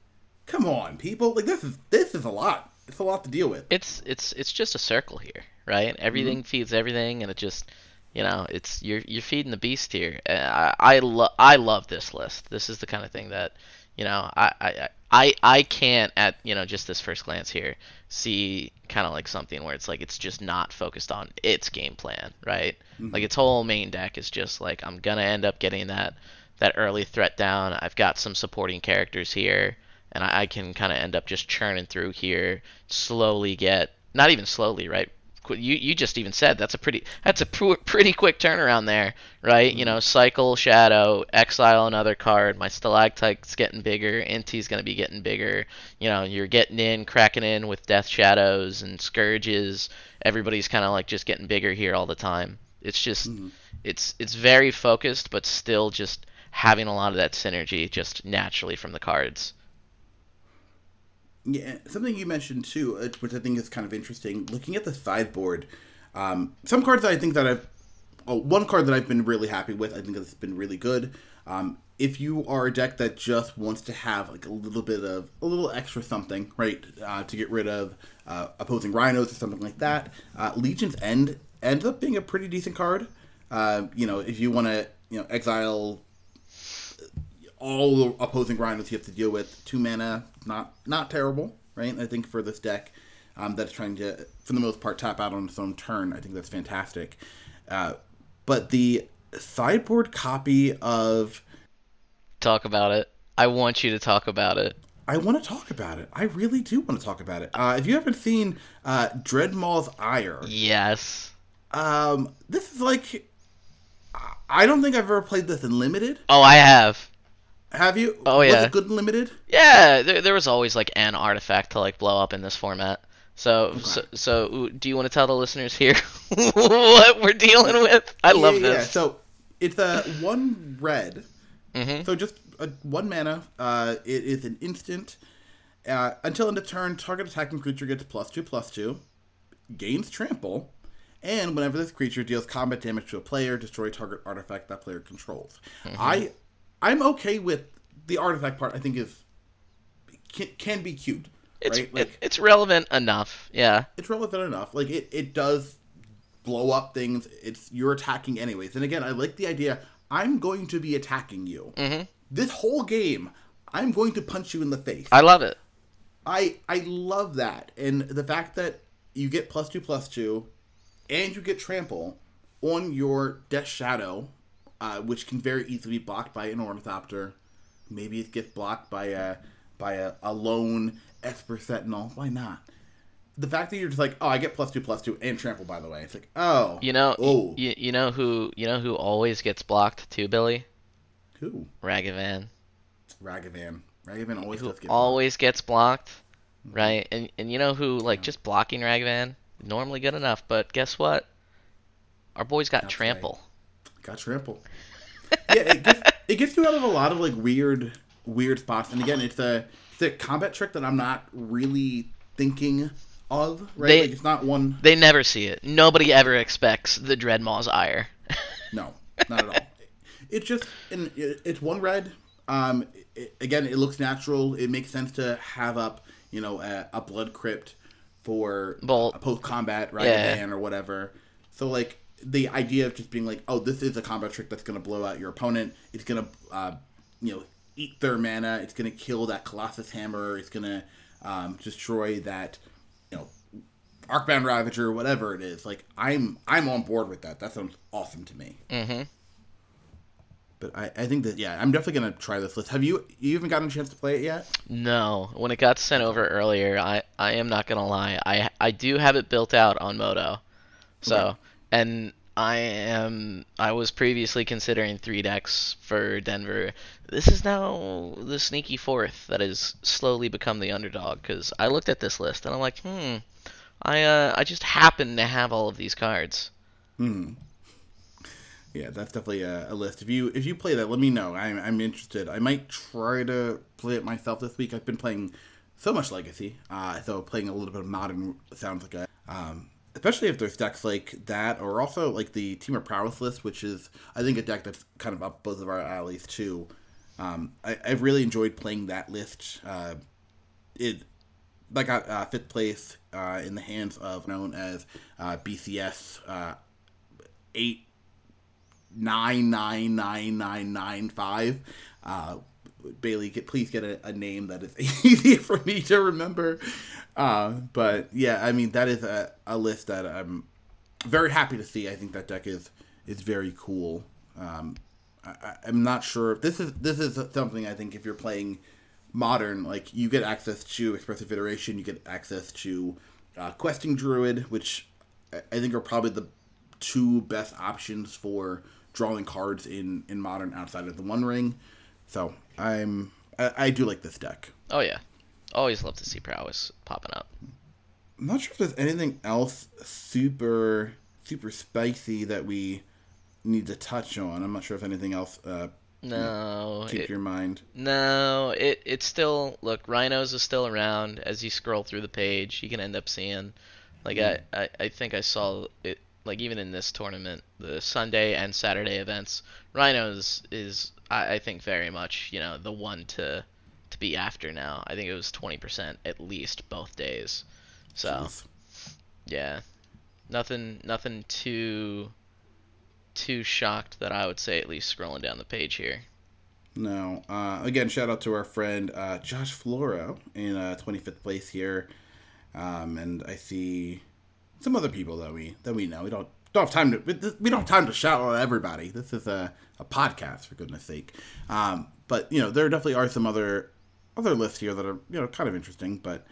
S1: come on, people. Like, this is this is a lot. It's a lot to deal with.
S2: it's it's it's just a circle here, right? Mm-hmm. Everything feeds everything, and it just you know it's you're you're feeding the beast here. Uh, I I love I love this list. This is the kind of thing that you know I I I I can't at you know just this first glance here see kind of like something where it's like it's just not focused on its game plan, right? Mm-hmm. Like its whole main deck is just like I'm gonna end up getting that that early threat down. I've got some supporting characters here and I, I can kind of end up just churning through here, slowly get not even slowly, right? You you just even said that's a pretty that's a pr- pretty quick turnaround there, right? You mm-hmm. know, cycle shadow, exile another card. My stalactite's getting bigger, Inti's gonna be getting bigger. You know, you're getting in, cracking in with death shadows and scourges. Everybody's kind of like just getting bigger here all the time. It's just mm-hmm. it's it's very focused, but still just having a lot of that synergy just naturally from the cards.
S1: Yeah, something you mentioned too, uh, which I think is kind of interesting. Looking at the sideboard, um, some cards that I think that I've, oh, one card that I've been really happy with. I think that's been really good. Um, if you are a deck that just wants to have like a little bit of a little extra something, right, uh, to get rid of uh, opposing rhinos or something like that, uh, Legion's End ends up being a pretty decent card. Uh, you know, if you want to, you know, exile all the opposing grinders you have to deal with. Two mana, not not terrible, right? I think for this deck, um, that's trying to, for the most part, tap out on its own turn. I think that's fantastic. Uh, but the sideboard copy of,
S2: Talk about it. I want you to talk about it.
S1: I want to talk about it. I really do want to talk about it. Uh, if you haven't seen uh, Dreadmaw's Ire,
S2: Yes.
S1: um, this is like I don't think I've ever played this in limited.
S2: Oh, I have.
S1: Have you?
S2: Oh, yeah.
S1: Was
S2: yeah.
S1: it good in limited?
S2: Yeah, there, there was always like an artifact to like blow up in this format. So, so, so, do you want to tell the listeners here what we're dealing with? I love
S1: yeah, yeah.
S2: this.
S1: So it's a one red.
S2: Mhm.
S1: So just a one mana. Uh, it is an instant. Uh, until end of turn, target attacking creature gets plus two plus two, gains trample, and whenever this creature deals combat damage to a player, destroy target artifact that player controls. I, I'm okay with the artifact part. I think is can, can be cute.
S2: it's
S1: right?
S2: it, it's relevant enough. Yeah.
S1: it's relevant enough. Like it, it does blow up things. It's you're attacking anyways. And again, I like the idea. I'm going to be attacking you.
S2: hmm
S1: This whole game, I'm going to punch you in the face.
S2: I love it.
S1: I I love that, and the fact that you get plus two plus two, and you get trample on your Death Shadow, uh, which can very easily be blocked by an Ornithopter. Maybe it gets blocked by a by a, a lone Esper Sentinel. Why not? The fact that you're just like, oh, I get plus two plus two and trample. By the way, it's like, oh,
S2: You know,
S1: oh,
S2: you, you know who you know who always gets blocked too, Billy?
S1: who?
S2: Ragavan.
S1: Ragavan. Ragavan always
S2: Who
S1: does get
S2: always gets blocked, right? And and you know who like just blocking Ragavan normally good enough, but guess what? Our boy's got
S1: That's right. Got trample. yeah, it gets, it gets you out of a lot of like weird, weird spots. And again, it's a it's a combat trick that I'm not really thinking of. Right,
S2: They-
S1: like, it's not one.
S2: They never see it. Nobody ever expects the Dreadmaw's ire.
S1: No, not at all. It's just and it's one red. Um, it, again, it looks natural. It makes sense to have up, you know, a, a blood crypt for
S2: Bolt.
S1: a post combat right
S2: Yeah.
S1: or whatever. So like the idea of just being like, oh, this is a combat trick that's gonna blow out your opponent. It's gonna, uh, you know, eat their mana. It's gonna kill that Colossus Hammer. It's gonna um, destroy that, you know, Arcbound Ravager, whatever it is. Like I'm, I'm on board with that. That sounds awesome to me.
S2: mm-hmm.
S1: But I, I think that yeah, I'm definitely gonna try this list. Have you you haven't gotten a chance to play it yet?
S2: No, when it got sent over earlier, I I am not gonna lie, I I do have it built out on Moto, so
S1: Okay.
S2: And I am I was previously considering three decks for Denver. This is now the sneaky fourth that has slowly become the underdog because I looked at this list and I'm like, hmm, I uh I just happen to have all of these cards.
S1: Hmm. Yeah, that's definitely a, a list. If you if you play that, let me know. I'm I'm interested. I might try to play it myself this week. I've been playing so much Legacy, uh, so playing a little bit of Modern sounds like a um, especially if there's decks like that, or also like the Temur Prowess list, which is I think a deck that's kind of up both of our alleys too. Um, I, I've really enjoyed playing that list. Uh, it that got uh, fifth place uh, in the hands of known as uh, BCS uh, eight nine nine nine nine nine five. Bailey, get, please get a, a name that is easier for me to remember. Uh, but yeah, I mean that is a, a list that I'm very happy to see. I think that deck is is very cool. Um, I, I'm not sure if this is this is something I think if you're playing modern, like you get access to Expressive Iteration, you get access to uh, Questing Druid, which I think are probably the two best options for drawing cards in in modern outside of the One Ring. So I'm I, I do like this deck.
S2: Oh yeah, always love to see prowess popping up.
S1: I'm not sure if there's anything else super super spicy that we need to touch on. I'm not sure if anything else uh,
S2: No,
S1: keep
S2: it-
S1: your mind.
S2: No, it it's still look. Rhinos is still around. As you scroll through the page, you can end up seeing, like I, I I think I saw it like even in this tournament, the Sunday and Saturday events, Rhinos is I, I think very much you know the one to to be after now. I think it was twenty percent at least both days. So
S1: Jeez.
S2: yeah, nothing nothing too too shocked that I would say at least scrolling down the page here.
S1: No. Uh, again, shout out to our friend uh, Josh Floro in uh, 25th place here, um, and I see some other people that we that we know. We don't don't have time to we don't have time to shout out everybody. This is a, a podcast for goodness sake. Um, but you know there definitely are some other other lists here that are you know kind of interesting. But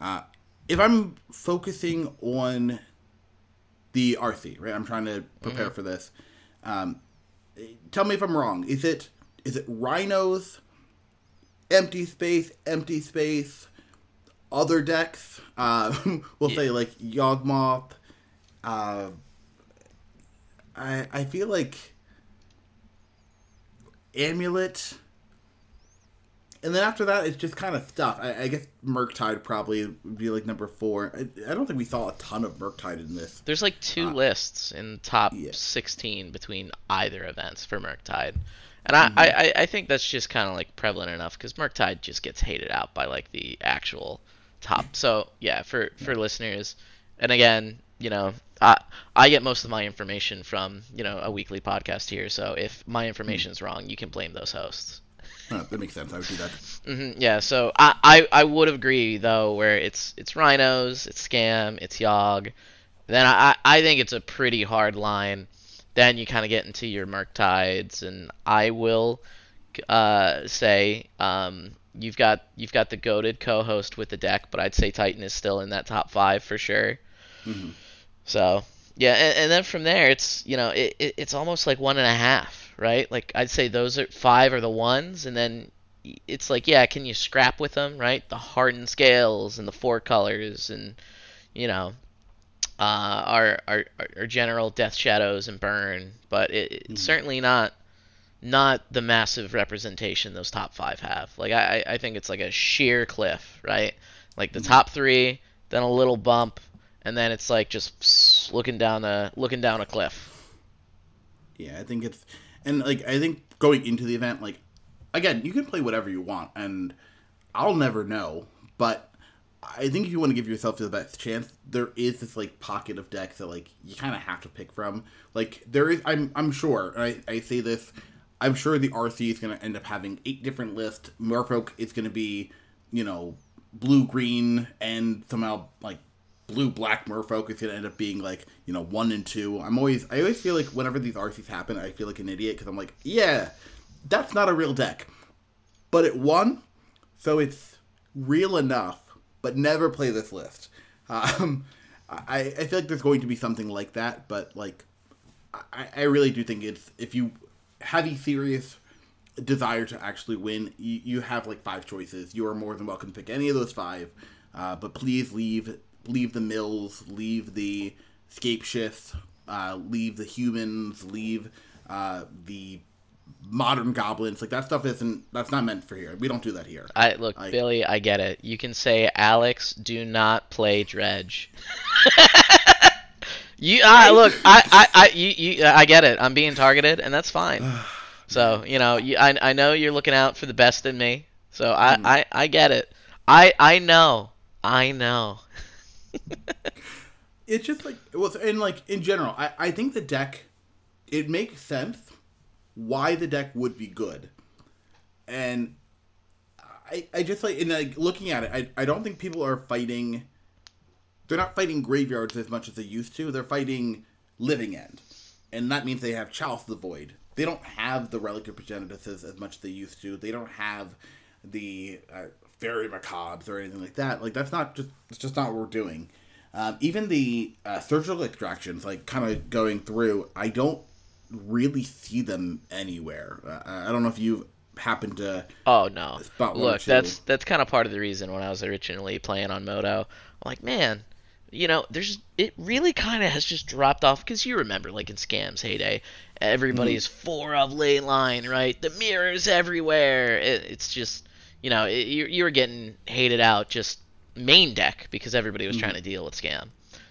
S1: uh, if I'm focusing on the RC, right, I'm trying to prepare for this. Um, tell me if I'm wrong. Is it is it rhinos, empty space, empty space, other decks? Uh, we'll say like Yawgmoth. Uh, I I feel like amulet. And then after that, it's just kind of stuff. I, I guess Murktide probably would be like number four. I, I don't think we saw a ton of Murktide in this.
S2: There's like two uh, lists in top
S1: yeah.
S2: 16 between either events for Murktide. And I, mm-hmm. I, I think that's just kind of like prevalent enough because Murktide just gets hated out by like the actual top. So yeah, for for listeners, and again, you know, I I get most of my information from you know a weekly podcast here. So if my information is wrong, you can blame those hosts.
S1: Oh, that makes sense. I would do that.
S2: Mm-hmm, yeah. So I, I I would agree though, where it's it's rhinos, it's scam, it's yawg. Then I I think it's a pretty hard line. Then you kind of get into your Murktides, and I will uh, say um, you've got you've got the goaded co-host with the deck, but I'd say Titan is still in that top five for sure.
S1: Mm-hmm.
S2: So yeah, and, and, then from there, it's you know it, it, it's almost like one and a half, right? Like I'd say those are five are the ones, and then it's like yeah, can you scrap with them, right? The hardened scales and the four colors, and you know uh, our, our our general death shadows and burn, but it, it's mm-hmm. certainly not not the massive representation those top five have. Like I, I think it's like a sheer cliff, right? Like the mm-hmm. top three, then a little bump, and then it's like just looking down a looking down a cliff.
S1: Yeah, I think it's and like I think going into the event, like again, you can play whatever you want, and I'll never know. But I think if you want to give yourself the best chance, there is this like pocket of decks that like you kind of have to pick from. Like there is, I'm I'm sure. I I say this I'm sure the RC is going to end up having eight different lists. Merfolk is going to be, you know, blue green and somehow like blue black Merfolk is going to end up being like you know one and two. I'm always I always feel like whenever these RCs happen, I feel like an idiot because I'm like, yeah, that's not a real deck, but it won, so it's real enough. But never play this list. Um, I I feel like there's going to be something like that, but like I, I really do think it's if you have a serious desire to actually win, you, you have like five choices. You are more than welcome to pick any of those five, uh, but please leave leave the mills, leave the scapeshifts, uh, leave the humans, leave uh, the modern goblins. Like that stuff isn't that's not meant for here. We don't do that here.
S2: I look, like, Billy, I get it. You can say Alex, do not play dredge. You I look, I, I, I, you, you, I get it. I'm being targeted, and that's fine. so you know, you, I, I know you're looking out for the best in me. So I, mm. I, I get it. I, I know, I know.
S1: it's just like well, and like in general, I, I think the deck, it makes sense why the deck would be good, and I, I just like in like looking at it, I, I don't think people are fighting they're not fighting graveyards as much as they used to. They're fighting living end, and that means they have Chalice the Void. They don't have the Relic of Progenitus as much as they used to. They don't have the uh, Faerie Macabres or anything like that. Like that's not just it's just not what we're doing. Um, even the uh, surgical extractions, like kind of going through, I don't really see them anywhere. Uh, I don't know if you've happened to.
S2: Oh no! Look, that's that's kind of part of the reason when I was originally playing on Moto. I'm like, man, you know, there's it really kind of has just dropped off because you remember, like in scams heyday, everybody's mm. four of Leyline, right? The mirrors everywhere. It, it's just, you know, you you were getting hated out just main deck because everybody was mm. trying to deal with scam.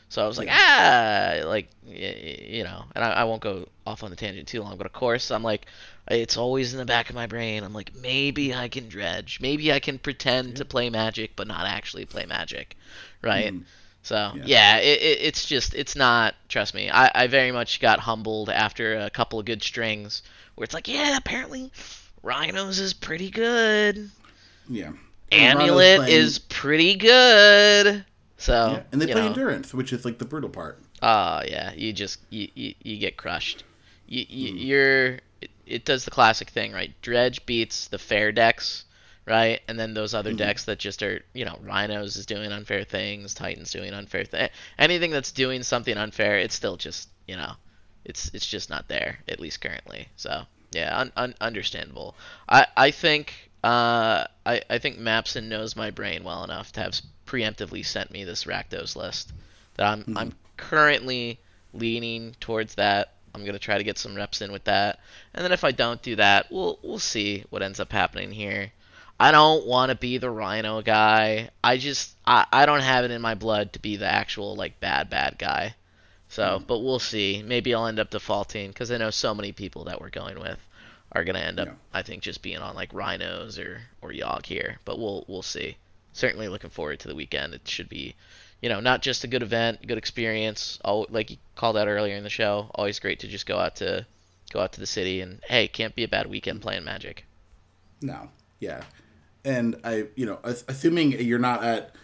S2: So I was like, ah, like you know, and I, I won't go off on the tangent too long, but of course I'm like, it's always in the back of my brain. I'm like, maybe I can dredge, maybe I can pretend to play Magic, but not actually play Magic, right? Mm. So yeah, yeah it, it, it's just it's not. Trust me, I, I very much got humbled after a couple of good strings where it's like, yeah, apparently Rhinos is pretty good.
S1: Yeah.
S2: Amulet is pretty good. So yeah.
S1: and they play know. endurance, which is like the brutal part.
S2: Oh yeah, you just you, you, you get crushed. You, you mm. you're it, it, does the classic thing right. Dredge beats the fair decks right? And then those other mm-hmm. decks that just are, you know, Rhinos is doing unfair things, Titans doing unfair things. Anything that's doing something unfair, it's still just, you know, it's it's just not there at least currently. So yeah, un- un- understandable. I I think uh I I think Mapson knows my brain well enough to have preemptively sent me this Rakdos list that I'm mm-hmm. I'm currently leaning towards that. I'm gonna try to get some reps in with that, and then if I don't do that, we'll we'll see what ends up happening here. I don't want to be the Rhino guy. I just I, I don't have it in my blood to be the actual like bad bad guy. So, mm. but we'll see. Maybe I'll end up defaulting because I know so many people that we're going with are gonna end up, yeah. I think, just being on like Rhinos or or Yawg here. But we'll we'll see. Certainly looking forward to the weekend. It should be, you know, not just a good event, good experience. All like you called out earlier in the show. Always great to just go out to go out to the city and hey, can't be a bad weekend playing Magic.
S1: No, yeah, and I, you know, assuming you're not at,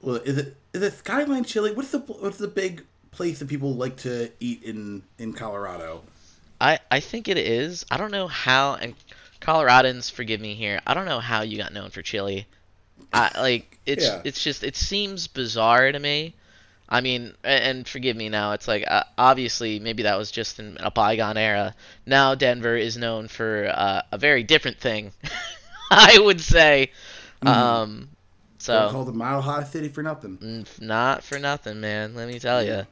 S1: well, is it is it Skyline Chili? What's the what's the big place that people like to eat in in Colorado?
S2: I I think it is. I don't know how and Coloradans, forgive me here. I don't know how you got known for chili. I like it's yeah. it's just it seems bizarre to me. I mean, and forgive me now. It's like uh, obviously maybe that was just in a bygone era. Now Denver is known for uh, a very different thing. I would say. Mm-hmm. Um, so
S1: Don't call the Mile High City for nothing.
S2: Not for nothing, man. Let me tell you.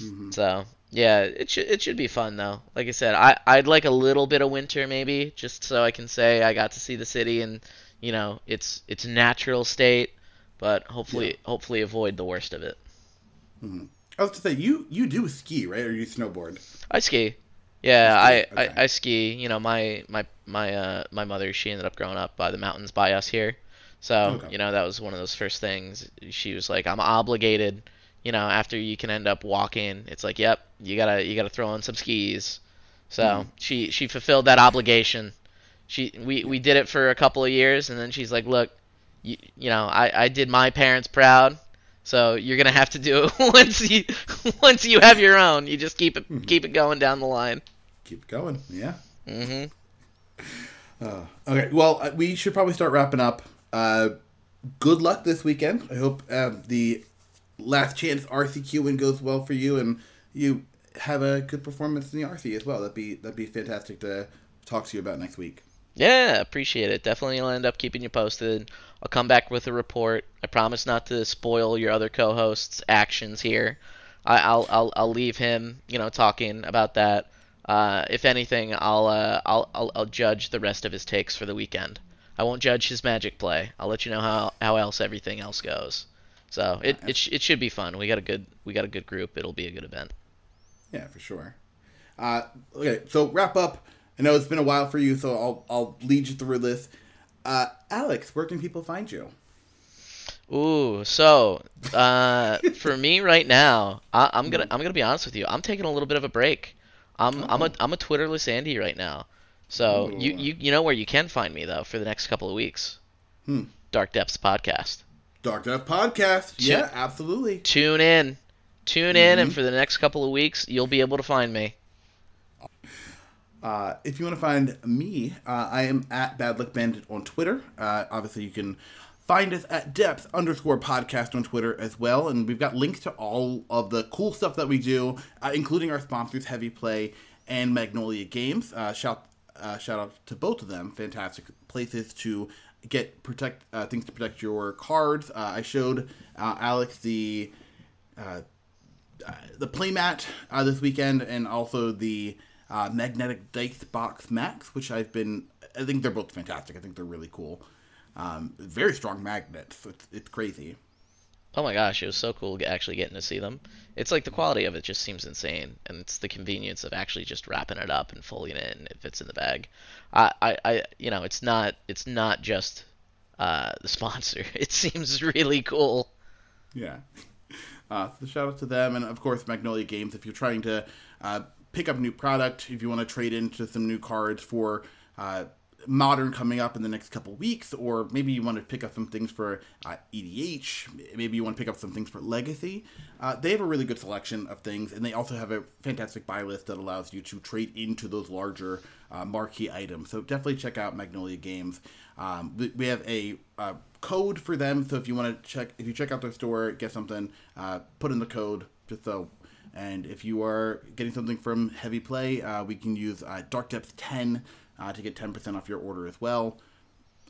S2: Mm-hmm. So yeah, it should it should be fun though. Like I said, I I'd like a little bit of winter maybe, just so I can say I got to see the city and you know its its natural state, but hopefully yeah. hopefully avoid the worst of it.
S1: Mm-hmm. I was to say you you do ski right or you snowboard?
S2: I ski. Yeah, I, okay. I, I ski. You know, my my my uh my mother she ended up growing up by the mountains by us here, so okay. you know that was one of those first things. She was like, I'm obligated you know, after you can end up walking, it's like, yep, you gotta you gotta throw on some skis. So mm. she she fulfilled that obligation. She we, we did it for a couple of years, and then she's like, look, you, you know, I, I did my parents proud, so you're gonna have to do it once you once you have your own. You just keep it mm-hmm. keep it going down the line.
S1: Keep going, yeah.
S2: Mm-hmm.
S1: Uh, okay, well, uh, we should probably start wrapping up. Uh, good luck this weekend. I hope uh, the last chance RCQ win goes well for you, and you have a good performance in the RC as well. That'd be that'd be fantastic to talk to you about next week.
S2: Yeah, appreciate it. Definitely I'll end up keeping you posted. I'll come back with a report. I promise not to spoil your other co-host's actions here. I, will I'll I'll leave him, you know, talking about that. Uh, if anything, I'll, uh, I'll I'll I'll judge the rest of his takes for the weekend. I won't judge his magic play. I'll let you know how how else everything else goes. So it it, sh- it should be fun. We got a good we got a good group. It'll be a good event.
S1: Yeah, for sure. Uh, okay, so wrap up. I know it's been a while for you, so I'll I'll lead you through this. Uh, Alex, where can people find you?
S2: Ooh, so uh, for me right now, I, am gonna I'm gonna be honest with you. I'm taking a little bit of a break. I'm oh. I'm a I'm a Twitterless Andy right now. So Ooh. you, you you know where you can find me though for the next couple of weeks.
S1: Hmm.
S2: Dark Depths podcast.
S1: Dark Depth Podcast. Yeah, absolutely.
S2: Tune in. Tune in, mm-hmm. and for the next couple of weeks, you'll be able to find me.
S1: Uh, if you want to find me, uh, I am at Bad Luck Bandit on Twitter. Uh, obviously, you can find us at Depth underscore podcast on Twitter as well. And we've got links to all of the cool stuff that we do, uh, including our sponsors, Heavy Play and Magnolia Games. Uh, shout uh, shout out to both of them. Fantastic places to get protect uh, things to protect your cards. Uh, I showed uh, Alex the uh, uh, the playmat uh, this weekend, and also the magnetic dice box max, which I've been. I think they're both fantastic. I think they're really cool. Um, very strong magnets. It's, it's crazy.
S2: Oh my gosh, it was so cool actually getting to see them. It's like the quality of it just seems insane, and it's the convenience of actually just wrapping it up and folding it, and it fits in the bag. I, I, I you know, it's not, it's not just uh, the sponsor. It seems really cool.
S1: Yeah. Uh, shout out to them, and of course Magnolia Games. If you're trying to uh, pick up new product, if you want to trade into some new cards for uh, modern coming up in the next couple weeks, or maybe you want to pick up some things for uh, EDH, maybe you want to pick up some things for Legacy. Uh, they have a really good selection of things, and they also have a fantastic buy list that allows you to trade into those larger uh, marquee items. So definitely check out Magnolia Games. Um, we, we, have a uh, code for them, so if you want to check, if you check out their store, get something, uh, put in the code just so And if you are getting something from Heavy Play, uh, we can use uh, Dark Depth 10 uh, to get 10% off your order as well.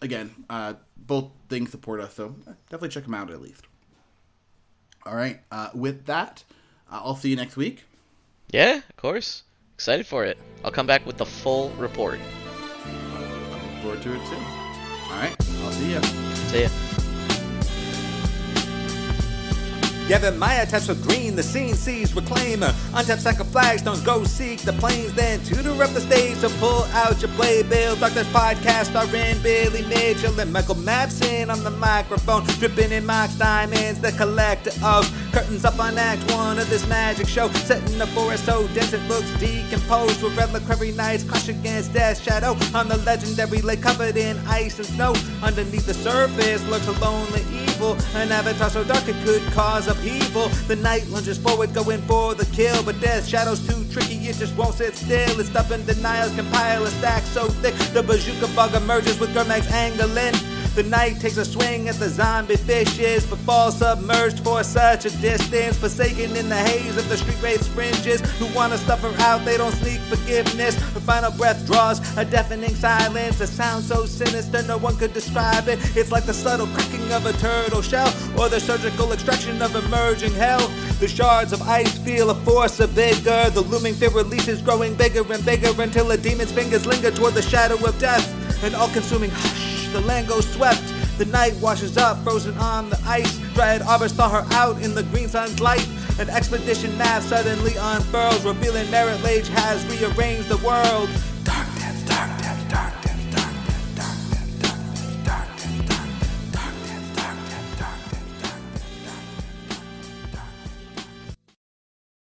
S1: Again, uh, both things support us, so definitely check them out at least. All right, uh, with that, uh, I'll see you next week.
S2: Yeah, of course. Excited for it. I'll come back with the full report.
S1: I look forward to it too. All right, I'll see you.
S2: See ya.
S3: Gavin Maya taps for green, the scene sees reclaimer. Untap sack of flagstones, go seek the planes, then tutor up the stage to pull out your playbill. Darkness podcast starring Billy Mitchell and Michael Mapson on the microphone, dripping in Mox Diamonds, the collector of curtains up on Act One of this magic show. Set in the forest so dense it looks decomposed, with reliquary knights clash against death's shadow on the legendary lake covered in ice and snow. Underneath the surface lurks a lonely evil, an avatar so dark it could cause upheaval. The knight lunges forward, going for the kill, but death shadow's too tricky, it just won't sit still. Its stubborn denials compile a stack so thick, the bazooka bug emerges with Gurmag's angling. The knight takes a swing at the zombie fishes, but falls submerged for such a distance. Forsaken in the haze of the street wraith fringes, who wanna stuff her out, they don't seek forgiveness. Her final breath draws a deafening silence, a sound so sinister no one could describe it. It's like the subtle cracking of a turtle shell, or the surgical extraction of emerging hell. The shards of ice feel a force of vigor. The looming fear releases, growing bigger and bigger until a demon's fingers linger toward the shadow of death. An all-consuming hush the land goes swept. The knight washes up, frozen on the ice. Dryad Arbors thaw her out in the green sun's light. An expedition map suddenly unfurls, revealing Marit Lage has rearranged the world.